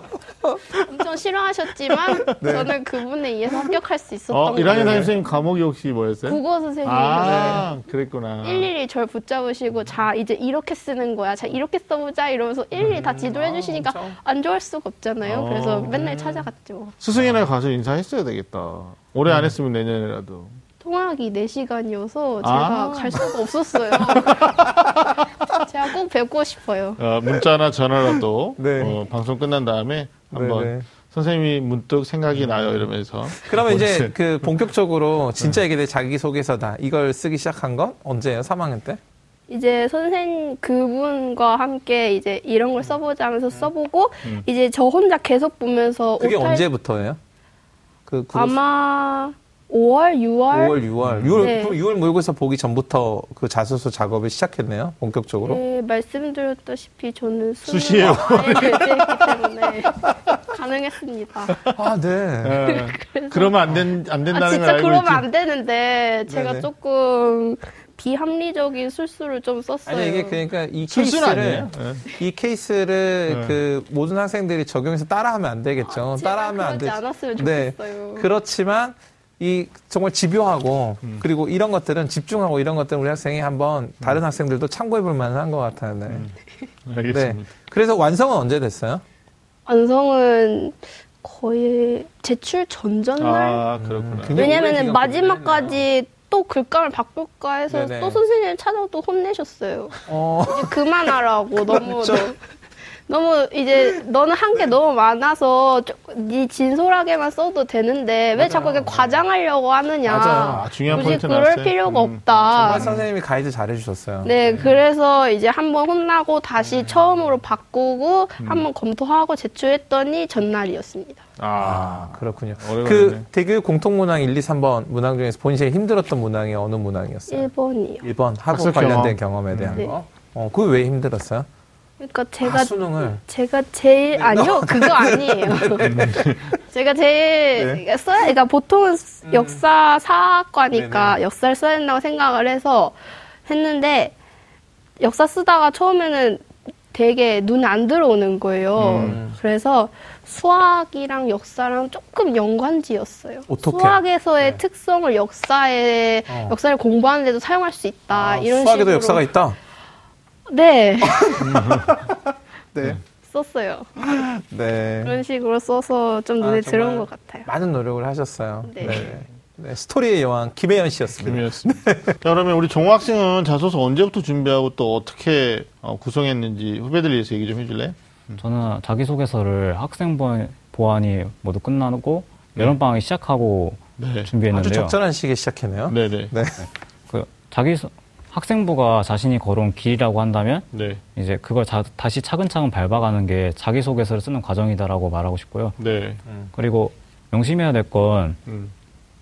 엄청 싫어하셨지만 저는 그분에 의해서 합격할 수 있었던 어, 1학년 거예요. 담임 선생님 과목이 혹시 뭐였어요? 국어 선생님이 아, 그랬구나. 일일이 절 붙잡으시고 자 이제 이렇게 쓰는 거야 자 이렇게 써보자 이러면서 일일이 다 지도해 주시니까 엄청. 안 좋아할 수가 없잖아요 어. 그래서 맨날 찾아갔죠 스승이나 가서 인사했어야 되겠다. 올해 안 했으면 내년에라도. 통학이 4시간이어서 아. 제가 갈 수가 없었어요 [LAUGHS] 제가 꼭 뵙고 싶어요. 어, 문자나 전화라도 네. 어, 방송 끝난 다음에 한번 네, 네. 선생님이 문득 생각이 나요 이러면서 그러면 이제. [LAUGHS] 그 본격적으로 진짜 얘기들 자기소개서다. 이걸 쓰기 시작한 건 언제예요? 3학년 때? 이제 선생님 그분과 함께 이제 이런 걸 써보자 하면서 써보고 이제 저 혼자 계속 보면서 그게 오탈- 언제부터예요? 그 아마 5월, 6월 5월, 6월. 6월, 네. 6월 모의고사 보기 전부터 그 자소서 작업을 시작했네요. 본격적으로. 네, 말씀드렸다시피 저는. 네, 했기 때문에 [LAUGHS] 가능했습니다. 아, 네. 예, 그러면 안, 된, 안 아, 된다는 걸 진짜 알고 그러면 있지. 안 되는데 제가 네네. 조금 비합리적인 술수를 좀 썼어요. 아니, 이게 그러니까 이 케이스를, 아니에요. 예. 이 케이스를 네. 그 모든 학생들이 적용해서 따라하면 안 되겠죠. 제발 따라하면 안 되죠. 않았으면 네. 좋겠어요. 그렇지만 이 정말 집요하고 음. 그리고 이런 것들은 집중하고 이런 것들은 우리 학생이 한번 다른 학생들도 참고해 볼 만한 것 같아요. 네. 음. 네. 알겠습니다. 그래서 완성은 언제 됐어요? 완성은 거의 제출 전전날 아 그렇구나. 음, 왜냐면은 마지막까지 또 글감을 바꿀까 해서 네네. 또 선생님 찾아도 혼내셨어요. 어, 이제 그만하라고 [LAUGHS] 너무. 너- 너무 이제 너는 한 게 너무 많아서 좀- 네 진솔하게만 써도 되는데 왜 자꾸 이렇게 과장하려고 하느냐. 맞아요. 아, 중요한 굳이 포인트 그럴 나왔어요. 필요가 음. 없다. 정말 선생님이 가이드 잘 해주셨어요. 네, 그래서 이제 한번 혼나고 다시 음. 처음으로 바꾸고 한번 검토하고 제출했더니 전날이었습니다. 아, 아, 그렇군요. 오래 그 걸렸네. 대교 공통 문항 1, 2, 3번 문항 중에서 본인이 제일 힘들었던 문항이 어느 문항이었어요? 1번이요. 1번 학업 학습 관련된 경험. 경험 에 대한 네. 거. 어, 그게 왜 힘들었어요? 그러니까 아, 제가 수능을. 제가 제일 아니요 그거 아니에요. [LAUGHS] 제가 제일 네. 써야 그러니까 보통은 음. 역사 사학과니까 역사를 써야 된다고 생각을 해서 했는데 역사 쓰다가 처음에는 되게 눈에 안 들어오는 거예요. 음. 그래서 수학이랑 역사랑 조금 연관지였어요. 어떻게? 수학에서의 네. 특성을 역사에 어. 역사를 공부하는데도 사용할 수 있다. 아, 이런 수학에도 식으로 역사가 있다. 네 네. 썼어요. 네. 그런 식으로 써서 좀 아, 눈에 정말 들어온 것 같아요. 많은 노력을 하셨어요. 네. 네. 네, 스토리의 여왕 김혜연 씨였습니다. 재미였습니다. 자, 그러면 우리 종학생은 자소서 언제부터 준비하고 또 어떻게 어, 구성했는지 후배들 위해서 얘기 좀 해줄래요? 저는 자기소개서를 학생 보- 보완이 모두 끝나고 여름방학이 시작하고 네. 아주 준비했는데요. 적절한 시기에 시작했네요. 네네. 네. 그 자기 소- 학생부가 자신이 걸어온 길이라고 한다면 네. 이제 그걸 자- 다시 차근차근 밟아가는 게 자기소개서를 쓰는 과정이다라고 말하고 싶고요. 네. 그리고 명심해야 될건 음.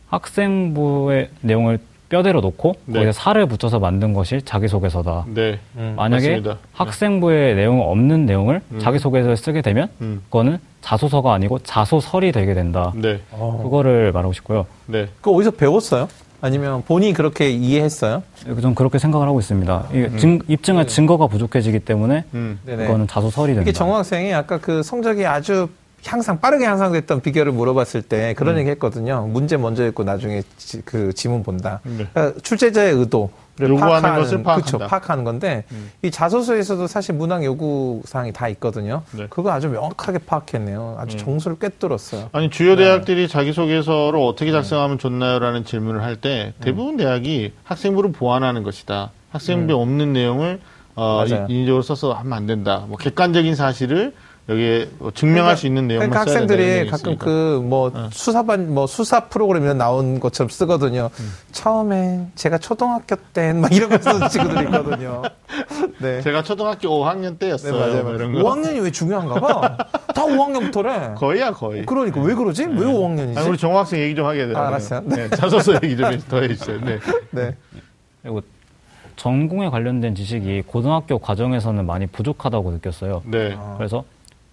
학생부의 내용을 뼈대로 놓고 네. 거기에 살을 붙여서 만든 것이 자기소개서다. 네. 음. 만약에 맞습니다. 학생부의 내용 없는 내용을 음. 자기소개서에 쓰게 되면 음. 그거는 자소서가 아니고 자소설이 되게 된다. 네. 어. 그거를 말하고 싶고요. 네. 그거 어디서 배웠어요? 아니면 본인이 그렇게 이해했어요? 좀 그렇게 생각을 하고 있습니다. 이게 증- 입증할 증거가 부족해지기 때문에 음. 그거는 자소설이 된다. 이게 정 학생이 아까 그 성적이 아주 향상 빠르게 향상됐던 비결을 물어봤을 때 그런 음. 얘기 했거든요. 문제 먼저 읽고 나중에 지, 그 지문 본다. 네. 그러니까 출제자의 의도를 요구하는 파악하는, 것을 파악한다. 그쵸, 파악하는 건데 음. 이 자소서에서도 사실 문항 요구 사항이 다 있거든요. 네. 그거 아주 명확하게 파악했네요. 아주 음. 정수를 꿰뚫었어요. 아니 주요 대학들이 자기소개서를 어떻게 작성하면 좋나요라는 질문을 할 때 대부분 대학이 학생부를 보완하는 것이다. 학생부에 없는 내용을 어, 맞아요. 인위적으로 써서 하면 안 된다. 뭐 객관적인 사실을 여기에 뭐 증명할 수 있는 내용만 그러니까 학생들이 가끔 있으니까. 그뭐 어. 수사반 뭐 수사 프로그램에 나온 것처럼 쓰거든요. 음. 처음에 제가 초등학교 때막 이런 거 쓰는 친구들이 있거든요. [LAUGHS] 네. 제가 초등학교 5학년 네, 때였어요. 맞아요. 뭐 이런 거. 5학년이 왜 중요한가 봐. 다 5학년부터래. 거의야 거의. 그러니까 왜 그러지? 왜 5학년이지? 아니, 우리 정학생 얘기 좀 하게 돼요. 아, 알았어요. 네, 자소서 얘기 좀 더 해주세요. 네. 네. 그리고 전공에 관련된 지식이 고등학교 과정에서는 많이 부족하다고 느꼈어요. 네. 아. 그래서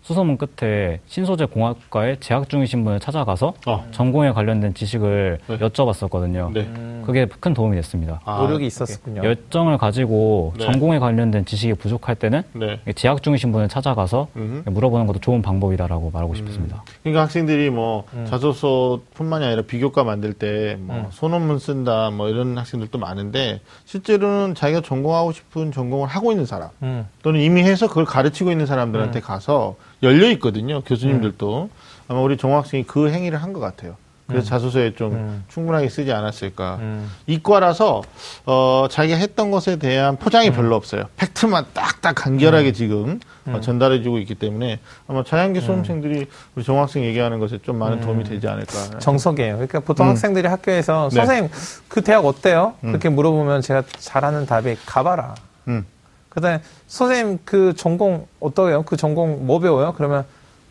수소문 끝에 신소재 공학과에 재학 중이신 분을 찾아가서 어. 전공에 관련된 지식을 네. 여쭤봤었거든요. 네. 음, 그게 큰 도움이 됐습니다. 아, 노력이 있었군요. 열정을 가지고 네. 전공에 관련된 지식이 부족할 때는 네. 재학 중이신 분을 찾아가서 음. 물어보는 것도 좋은 방법이다라고 말하고 싶습니다. 그러니까 학생들이 뭐 음. 자소서뿐만이 아니라 비교과 만들 때뭐 음. 소논문 쓴다 뭐 이런 학생들도 많은데 실제로는 자기가 전공하고 싶은 전공을 하고 있는 사람 음. 또는 이미 해서 그걸 가르치고 있는 사람들한테 가서 열려 있거든요 교수님들도 아마 우리 종학생이 그 행위를 한 것 같아요 그래서 자소서에 좀 음. 충분하게 쓰지 않았을까. 음. 이과라서 어, 자기가 했던 것에 대한 음. 포장이 별로 없어요. 팩트만 딱딱 간결하게 지금 어, 전달해주고 있기 때문에 아마 자연계 수험생들이 우리 정학생 얘기하는 것에 좀 많은 도움이 되지 않을까. 정석이에요. 그러니까 보통 음. 학생들이 학교에서 네. 선생님 그 대학 어때요? 음. 그렇게 물어보면 제가 잘하는 답이 가봐라. 음. 그다음에 선생님 그 전공 어떠해요? 그 전공 뭐 배워요? 그러면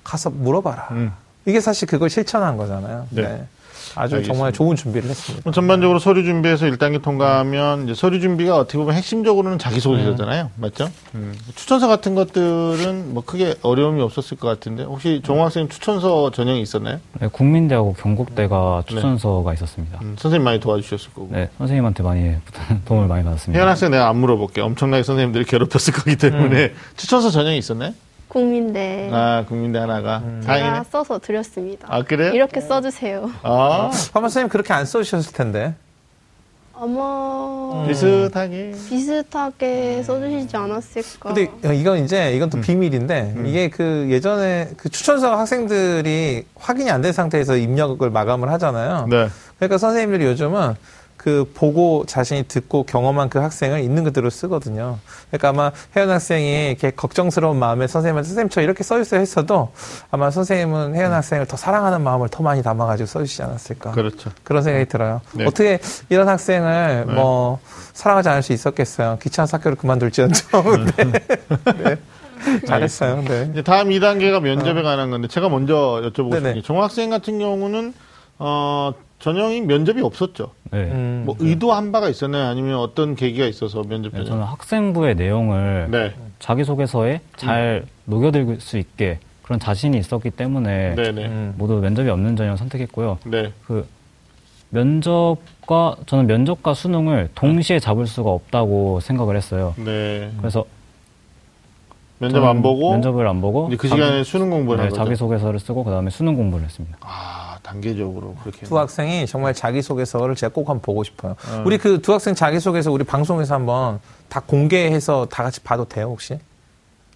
가서 물어봐라. 음. 이게 사실 그걸 실천한 거잖아요. 네. 네. 아주 알겠습니다. 정말 좋은 준비를 했습니다. 그럼 전반적으로 서류 준비해서 1단계 통과하면 이제 서류 준비가 어떻게 보면 핵심적으로는 자기소개서잖아요. 맞죠? 음. 추천서 같은 것들은 뭐 크게 어려움이 없었을 것 같은데 혹시 정학생 추천서 전형이 있었나요? 네, 국민대하고 경북대가 추천서가 있었습니다. 음, 선생님 많이 도와주셨을 거고. 네, 선생님한테 많이 도움을 많이 받았습니다. 혜연 학생 내가 안 물어볼게. 엄청나게 선생님들이 괴롭혔을 거기 때문에 음. 추천서 전형이 있었나요? 국민대 아, 국민대 하나가. 다행이네. 제가 써서 드렸습니다. 아, 그래요? 이렇게 써주세요. 아, 아마 선생님 그렇게 안 써주셨을 텐데. 아마 비슷하게. 비슷하게 써주시지 않았을까. 근데 이건 이제 이건 또 비밀인데 이게 그 예전에 그 추천서 학생들이 확인이 안 된 상태에서 입력을 마감을 하잖아요. 네. 그러니까 선생님들이 요즘은 그 보고 자신이 듣고 경험한 그 학생을 있는 그대로 쓰거든요. 그러니까 아마 혜연 학생이 이렇게 걱정스러운 마음에 선생님한테 선생님 저 이렇게 써주세요 했어도 아마 선생님은 혜연 학생을 더 사랑하는 마음을 더 많이 담아가지고 써주시지 않았을까. 그렇죠. 그런 생각이 들어요. 네. 어떻게 이런 학생을 네. 뭐 사랑하지 않을 수 있었겠어요. 귀찮은 학교를 그만둘지언정. [LAUGHS] [LAUGHS] 네. 네. 잘했어요. 네. 이제 다음 2단계가 면접에 관한 건데 제가 먼저 여쭤보고. 싶은 게 정학생 같은 경우는 어, 전형이 면접이 없었죠. 네. 음. 뭐 의도한 바가 있었나요? 아니면 어떤 계기가 있어서 면접 네, 전형? 저는 학생부의 내용을 네. 자기소개서에 잘 녹여들 수 있게 그런 자신이 있었기 때문에 네, 네. 음. 모두 면접이 없는 전형을 선택했고요. 네. 그 면접과 저는 면접과 수능을 동시에 잡을 수가 없다고 생각을 했어요. 네. 그래서 면접 안 보고 면접을 안 보고 그 자기- 시간에 수능 공부를 네. 자기소개서를 쓰고 그다음에 수능 공부를 했습니다. 아, 단계적으로 그렇게. 두 학생이 정말 자기소개서를 제가 꼭 한번 보고 싶어요. 어. 우리 그 두 학생 자기소개서 우리 방송에서 한번 다 공개해서 다 같이 봐도 돼요, 혹시?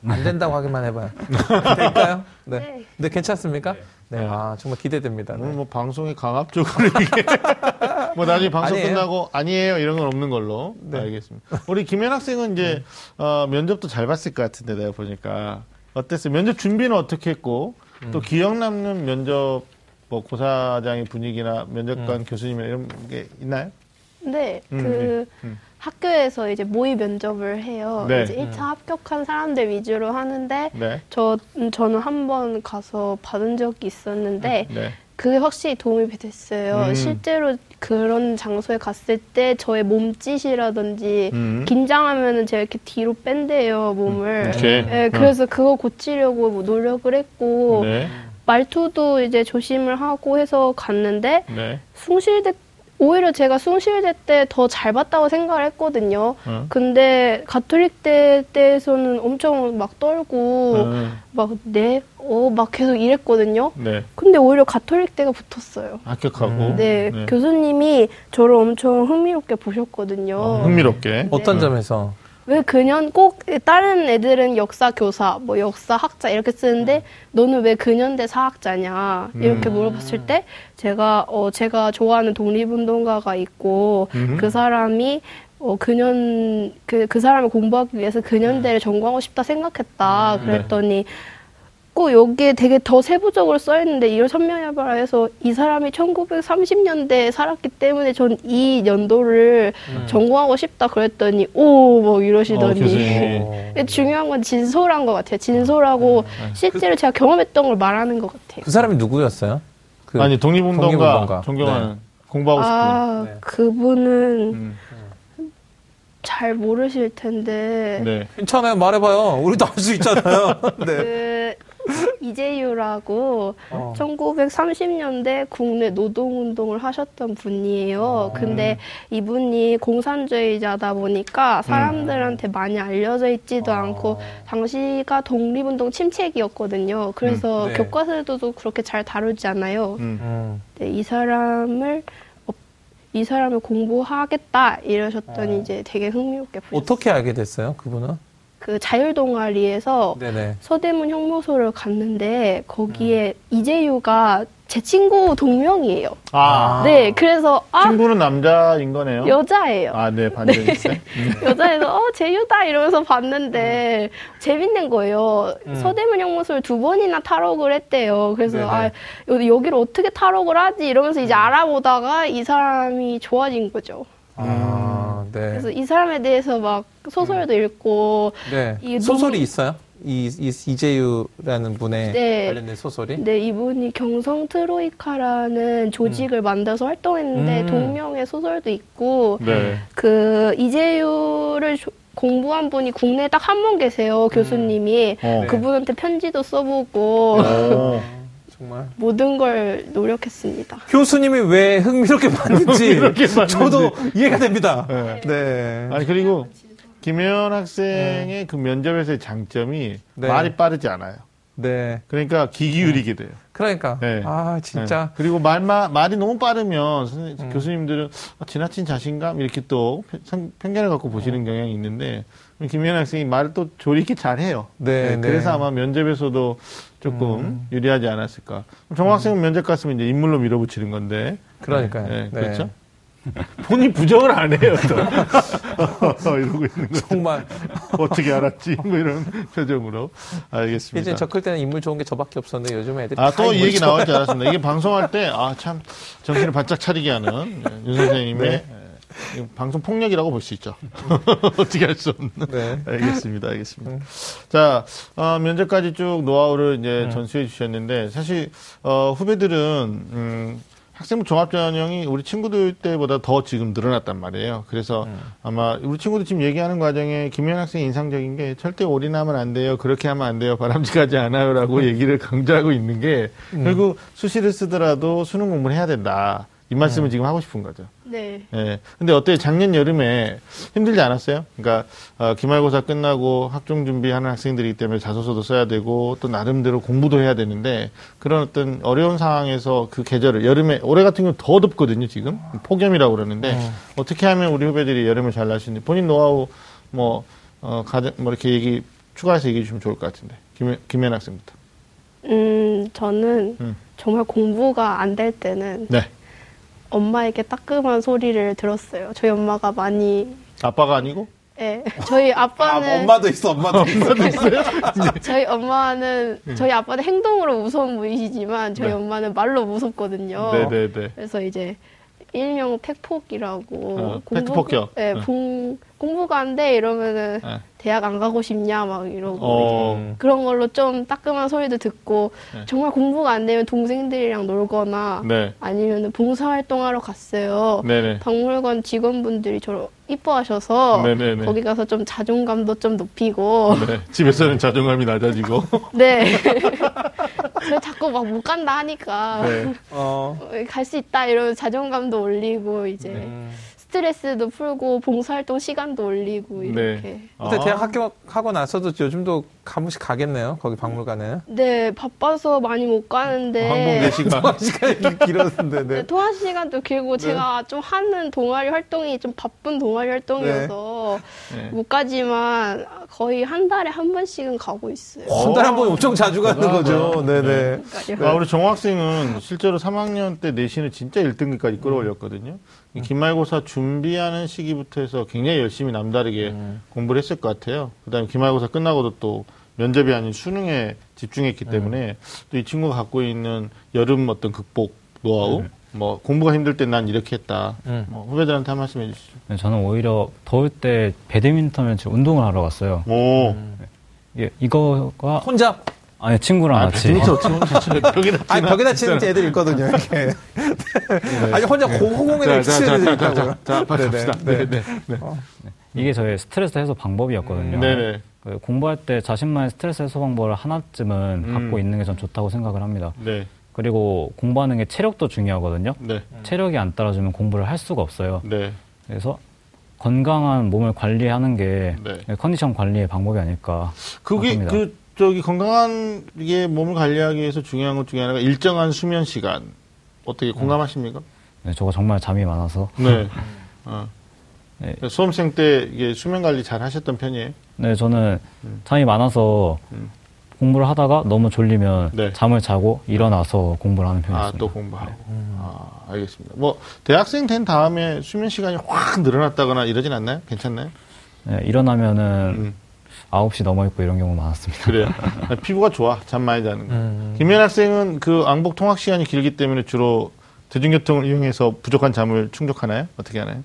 안 된다고 하기만 해봐요. [LAUGHS] 될까요? 네. 네. 네, 괜찮습니까? 네. 아, 정말 기대됩니다. 오늘 네. 뭐 방송에 강압적으로 이게 [LAUGHS] 뭐 나중에 방송 아니에요. 끝나고 아니에요 이런 건 없는 걸로 네. 알겠습니다. 우리 김현 학생은 이제 어, 면접도 잘 봤을 것 같은데 내가 보니까 어땠어요? 면접 준비는 어떻게 했고 음. 또 기억 남는 면접 뭐 고사장의 분위기나 면접관 교수님이나 이런 게 있나요? 네, 음, 그 음. 학교에서 이제 모의 면접을 해요. 네. 이제 1차 합격한 사람들 위주로 하는데 네. 저 음, 저는 한 번 가서 받은 적이 있었는데 네. 그게 확실히 도움이 됐어요. 음. 실제로 그런 장소에 갔을 때 저의 몸짓이라든지 음. 긴장하면은 제가 이렇게 뒤로 뺀대요 몸을. 이렇게. 네, 그래서 그거 고치려고 뭐 노력을 했고 네. 말투도 이제 조심을 하고 해서 갔는데 네. 숭실대 오히려 제가 숭실대 때 더 잘 봤다고 생각을 했거든요. 어. 근데 가톨릭대 때에서는 엄청 막 떨고 어. 막 네, 어, 막 계속 이랬거든요. 네. 근데 오히려 가톨릭대가 붙었어요. 합격하고. 음. 네, 네. 교수님이 저를 엄청 흥미롭게 보셨거든요. 어, 흥미롭게. 어떤 네. 점에서? 왜 그년 꼭 다른 애들은 역사 교사, 뭐 역사 학자 이렇게 쓰는데 너는 왜 근현대 사학자냐 이렇게 음. 물어봤을 때 제가 어 제가 좋아하는 독립운동가가 있고 음. 그 사람이 어 근현 그그 사람을 공부하기 위해서 근현대를 전공하고 싶다 생각했다 네. 그랬더니 꼭 여기에 되게 더 세부적으로 써 있는데 이걸 선명해봐라 해서 이 사람이 1930년대에 살았기 때문에 전 이 연도를 전공하고 싶다 그랬더니 오뭐 어, 이러시더니. 어. [LAUGHS] 중요한 건 진솔한 것 같아요. 진솔하고 실제로 제가 경험했던 걸 말하는 것 같아요. 그 사람이 누구였어요? 그 아니 독립운동가, 독립운동가. 존경하는 공부하고 싶은. 아 네. 그분은 음. 잘 모르실 텐데 네. 괜찮아요. 말해봐요. 우리도 알 수 있잖아요. [LAUGHS] 네. 그 [LAUGHS] 이재유라고 어. 1930년대 국내 노동운동을 하셨던 분이에요. 어. 근데 이분이 공산주의자다 보니까 사람들한테 많이 알려져 있지도 어. 않고 당시가 독립운동 침체기였거든요. 그래서 음, 네. 교과서에도 그렇게 잘 다루지 않아요. 음. 음. 네, 이 사람을 어, 이 사람을 공부하겠다 이러셨더니 어. 이제 되게 흥미롭게 보셨어요. 어떻게 알게 됐어요? 그분은? 그 자율 동아리에서 네네. 서대문 형무소를 갔는데 거기에 이재유가 제 친구 동명이에요. 아, 네, 그래서 아 친구는 남자인 거네요. 여자예요. 아, 네, 반전이 있어요. 여자에서 어 제유다 이러면서 봤는데 재밌는 거예요. 음. 서대문 형무소를 두 번이나 탈옥을 했대요. 그래서 네네. 아 여- 여기를 어떻게 탈옥을 하지 이러면서 이제 알아보다가 이 사람이 좋아진 거죠. 아, 네. 그래서 이 사람에 대해서 막 소설도 읽고 네. 이 소설이 너무- 있어요? 이, 이 이재유라는 분의 네. 관련된 소설이? 근데 이분이 경성 트로이카라는 조직을 만들어서 활동했는데 음. 동명의 소설도 있고 네. 그 이재유를 조- 공부한 분이 국내에 딱 한 분 계세요 교수님이 어. 네. 그분한테 편지도 써보고 어. [LAUGHS] 정말. 모든 걸 노력했습니다. 교수님이 왜 흥미롭게 봤는지 [LAUGHS] 흥미롭게 봤는지. 저도 이해가 됩니다. 네. 네. 아니, 그리고 김혜원 학생의 그 면접에서의 장점이 네. 말이 빠르지 않아요. 네. 그러니까 귀 기울이게 돼요. 그러니까. 네. 아, 진짜. 네. 그리고 말 마, 말이 너무 빠르면 선생님, 음. 교수님들은 아, 지나친 자신감 이렇게 또 편- 편견을 갖고 음. 보시는 경향이 있는데 김현 학생이 말을 또 조리 있게 잘해요. 네, 네. 그래서 아마 면접에서도 조금 음. 유리하지 않았을까. 정 학생은 면접 갔으면 이제 인물로 밀어붙이는 건데. 그러니까요. 네, 네. 그렇죠. 본인 부정을 안 해요. 또. [LAUGHS] 이러고 있는 거 정말. [LAUGHS] 어떻게 알았지? 뭐 이런 표정으로 알겠습니다. 이제 저클 때는 인물 좋은 게 저밖에 없었는데 요즘 애들이 아, 다또이 얘기. 나올 줄 알았습니다. 이게 방송할 때, 아, 참, 정신을 바짝 차리게 하는 예, 윤 선생님의 네. 예, 방송 폭력이라고 볼 수 있죠. [LAUGHS] 어떻게 할 수 없는. 네. 알겠습니다. 알겠습니다. 자, 어, 면접까지 쭉 노하우를 이제 음. 전수해 주셨는데, 사실, 어, 후배들은, 음, 학생부 종합전형이 우리 친구들 때보다 더 지금 늘어났단 말이에요. 그래서 음. 아마 우리 친구들 지금 얘기하는 과정에 김현 학생이 인상적인 게 절대 올인하면 안 돼요. 그렇게 하면 안 돼요. 바람직하지 않아요 라고 얘기를 강조하고 있는 게 음. 결국 수시를 쓰더라도 수능 공부를 해야 된다. 이 말씀을 음. 지금 하고 싶은 거죠. 네. 예. 근데 어때요? 작년 여름에 힘들지 않았어요? 그러니까, 어, 기말고사 끝나고 학종 준비하는 학생들이기 때문에 자소서도 써야 되고, 또 나름대로 공부도 해야 되는데, 그런 어떤 어려운 상황에서 그 계절을, 여름에, 올해 같은 경우는 더 덥거든요, 지금. 폭염이라고 그러는데, 음. 어떻게 하면 우리 후배들이 여름을 잘 날 수 있는지, 본인 노하우, 뭐, 어, 가장, 뭐 이렇게 얘기, 추가해서 얘기해 주시면 좋을 것 같은데. 김, 김현 학생부터. 음, 저는 음. 정말 공부가 안 될 때는 네. 엄마에게 따끔한 소리를 들었어요. 저희 엄마가 많이, 아빠가 아니고? 예. 저희 [LAUGHS] 아, 아빠는, 엄마도 있어, 엄마도 있어. [LAUGHS] 저희 엄마는, 저희 아빠는 행동으로 무서운 분이시지만 저희 네. 엄마는 말로 무섭거든요. 네네네. 그래서 이제 일명 팩폭이라고 어, 팩트 폭격. 예, 어. 공, 공부가 안 돼 이러면은 네. 대학 안 가고 싶냐 막 이러고 어, 음. 그런 걸로 좀 따끔한 소리도 듣고 네. 정말 공부가 안 되면 동생들이랑 놀거나 네. 아니면 봉사활동하러 갔어요. 네네. 박물관 직원분들이 저를 이뻐하셔서 네네네. 거기 가서 좀 자존감도 좀 높이고 네. 집에서는 자존감이 낮아지고. [LAUGHS] 네. 왜 [LAUGHS] 자꾸 막 못 간다 하니까 네. 어. [LAUGHS] 갈 수 있다 이러면 자존감도 올리고 이제 음. 스트레스도 풀고 봉사활동 시간도 올리고 이렇게. 네. 근데 아. 대학 학교 하고 나서도 요즘도 한 번씩 가겠네요. 거기 박물관에. 네, 바빠서 많이 못 가는데. 항공 4시간. [LAUGHS] 시간이 길었는데, 네, 네. 통화 시간도 길고 제가 좀 하는 동아리 활동이 좀 바쁜 동아리 활동이어서 네. 못 가지만 거의 한 달에 한 번씩은 가고 있어요. 한 달에 한 번 엄청 자주 가는 대단하다. 거죠. 네네. 아, 우리 정학생은 실제로 3학년 때 내신을 진짜 1등급까지 끌어올렸거든요. 이 기말고사 준비하는 시기부터 해서 굉장히 열심히 남다르게 공부를 했을 것 같아요. 그 다음에 기말고사 끝나고도 또 면접이 아닌 수능에 집중했기 때문에 또이 친구가 갖고 있는 여름 어떤 극복 노하우, 뭐 공부가 힘들 때 난 이렇게 했다. 음. 뭐 후배들한테 한 말씀 해주시죠. 네, 저는 오히려 더울 때 배드민턴을 운동을 하러 갔어요. 오. 예, 이거가 혼자 아니 친구랑 같이 배드민턴 어떻게 보면 벽에다 아니? 벽에다 치는 애들 있거든요. 이렇게. [LAUGHS] 아니 혼자 공공에 자, 치는 자, 애들 있다고요. 자. 갑시다. 네, 네. 네. 이게 저의 스트레스 해소 방법이었거든요. 네네. 그 공부할 때 자신만의 스트레스 해소 방법을 하나쯤은 음. 갖고 있는 게 전 좋다고 생각을 합니다. 네. 그리고 공부하는 게 체력도 중요하거든요. 네. 체력이 안 따라주면 공부를 할 수가 없어요. 네. 그래서 건강한 몸을 관리하는 게 네. 컨디션 관리의 방법이 아닐까. 그게 생각합니다. 그 저기 건강한 게 몸을 관리하기 위해서 중요한 것 중에 하나가 일정한 수면 시간. 어떻게 공감하십니까? 네, 저거 정말 잠이 많아서. 네. 어. [LAUGHS] 네. 수험생 때 이게 수면 관리 잘 하셨던 편이에요? 네, 저는 음. 잠이 많아서 음. 공부를 하다가 너무 졸리면 네. 잠을 자고 일어나서 공부를 하는 편이었습니다. 아, 또 공부하고. 아, 알겠습니다. 뭐, 대학생 된 다음에 수면 시간이 확 늘어났다거나 이러진 않나요? 괜찮나요? 네, 일어나면은 음. 9시 넘어 있고 이런 경우 많았습니다. 그래요. [LAUGHS] 피부가 좋아. 잠 많이 자는 거. 음. 김현 학생은 그 왕복 통학 시간이 길기 때문에 주로 대중교통을 이용해서 부족한 잠을 충족하나요? 어떻게 하나요?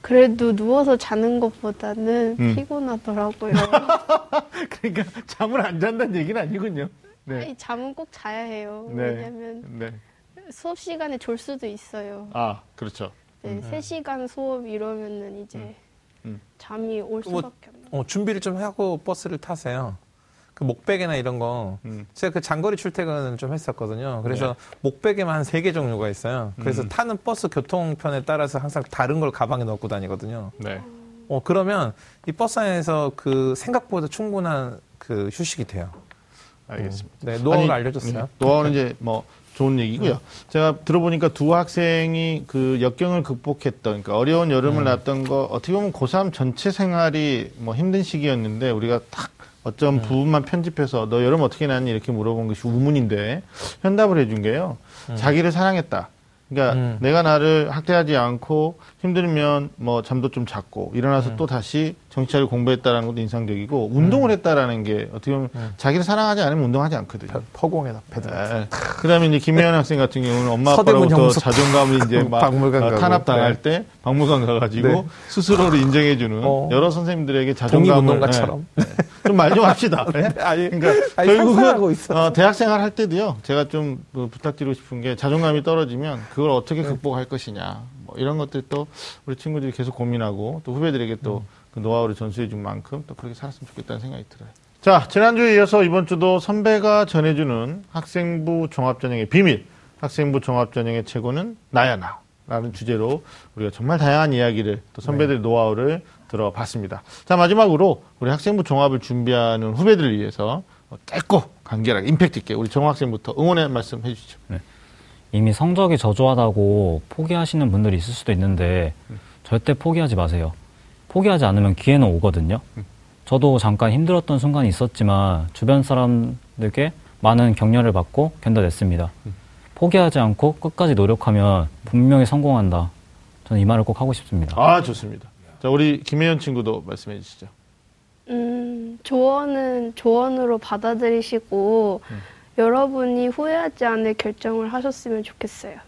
그래도 누워서 자는 것보다는 음. 피곤하더라고요. [LAUGHS] 그러니까 잠을 안 잔다는 얘기는 아니군요. 네. 아니, 잠은 꼭 자야 해요. 네. 왜냐면 네. 수업 시간에 졸 수도 있어요. 아, 그렇죠. 네, 3시간 수업 이러면은 이제 음. 잠이 올 뭐, 수밖에 없는. 어, 준비를 좀 하고 버스를 타세요. 그 목베개나 이런 거. 음. 제가 그 장거리 출퇴근을 좀 했었거든요. 그래서 목베개만 한 세 개 종류가 있어요. 그래서 음. 타는 버스 교통편에 따라서 항상 다른 걸 가방에 넣고 다니거든요. 네. 어, 그러면 이 버스 안에서 그 생각보다 충분한 그 휴식이 돼요. 알겠습니다. 네, 노하우를 아니, 알려줬어요. 음, 노하우는 이제 뭐 좋은 얘기고요. 제가 들어보니까 두 학생이 그 역경을 극복했던, 그러니까 어려운 여름을 났던 거 어떻게 보면 고3 전체 생활이 뭐 힘든 시기였는데 우리가 딱 어떤 부분만 편집해서 너 여름 어떻게 났니 이렇게 물어본 것이 우문인데 현답을 해준 게요. 자기를 사랑했다. 그러니까 음. 내가 나를 학대하지 않고 힘들면 뭐 잠도 좀 잤고 일어나서 또 다시 정치를 공부했다라는 것도 인상적이고 운동을 했다라는 게 어떻게 보면 자기를 사랑하지 않으면 운동하지 않거든요. 허공에다 패드. 네. 그다음에 이제 김혜연 학생 같은 경우는 엄마 아빠로부터 형수 자존감이 이제 [LAUGHS] 막 박물관 어, 가고. 탄압 당할 때 박물관 가가지고 네. 스스로를 인정해주는 어. 여러 선생님들에게 자존감을 독립운동가처럼. 좀말좀 합시다. [LAUGHS] 네? 아니, 그러니까 아니, 결국은. 어, 대학생활 할 때도요. 제가 좀 뭐 부탁드리고 싶은 게 자존감이 떨어지면 그걸 어떻게 극복할 것이냐. 뭐 이런 것들도 우리 친구들이 계속 고민하고 또 후배들에게 또 그 노하우를 전수해 준 만큼 또 그렇게 살았으면 좋겠다는 생각이 들어요. 자, 지난주에 이어서 이번 주도 선배가 전해주는 학생부 종합전형의 비밀, 학생부 종합전형의 최고는 나야 나. 라는 주제로 우리가 정말 다양한 이야기를 또 선배들의 노하우를 들어봤습니다. 자, 마지막으로 우리 학생부 종합을 준비하는 후배들을 위해서 짧고 간결하게 임팩트 있게 우리 정 학생부터 응원의 말씀 해주시죠. 이미 성적이 저조하다고 포기하시는 분들이 있을 수도 있는데 절대 포기하지 마세요. 포기하지 않으면 기회는 오거든요. 저도 잠깐 힘들었던 순간이 있었지만 주변 사람들께 많은 격려를 받고 견뎌냈습니다. 포기하지 않고 끝까지 노력하면 분명히 성공한다. 저는 이 말을 꼭 하고 싶습니다. 아, 좋습니다. 자, 우리 김혜연 친구도 말씀해 주시죠. 음, 조언은 조언으로 받아들이시고 여러분이 후회하지 않을 결정을 하셨으면 좋겠어요.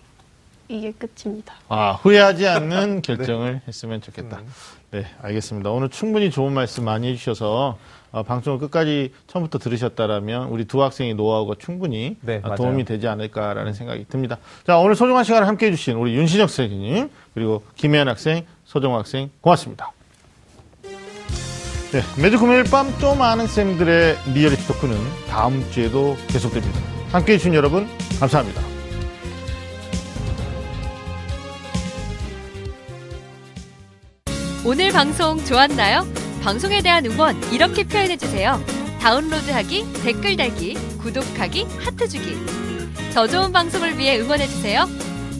이게 끝입니다. 아, 후회하지 않는 [LAUGHS] 결정을 했으면 좋겠다. 네, 알겠습니다. 오늘 충분히 좋은 말씀 많이 해주셔서 어, 방송을 끝까지 처음부터 들으셨다라면 우리 두 학생의 노하우가 충분히 네, 어. 도움이 되지 않을까라는 생각이 듭니다. 자, 오늘 소중한 시간을 함께 해주신 우리 윤신혁 선생님 그리고 김혜연 학생, 서정 학생 고맙습니다. 네, 매주 금요일 밤 또 많은 쌤들의 리얼리티 토크는 다음 주에도 계속됩니다. 함께 해 주신 여러분 감사합니다. 오늘 방송 좋았나요? 방송에 대한 응원 이렇게 표현해 주세요. 다운로드하기, 댓글 달기, 구독하기, 하트 주기. 더 좋은 방송을 위해 응원해 주세요.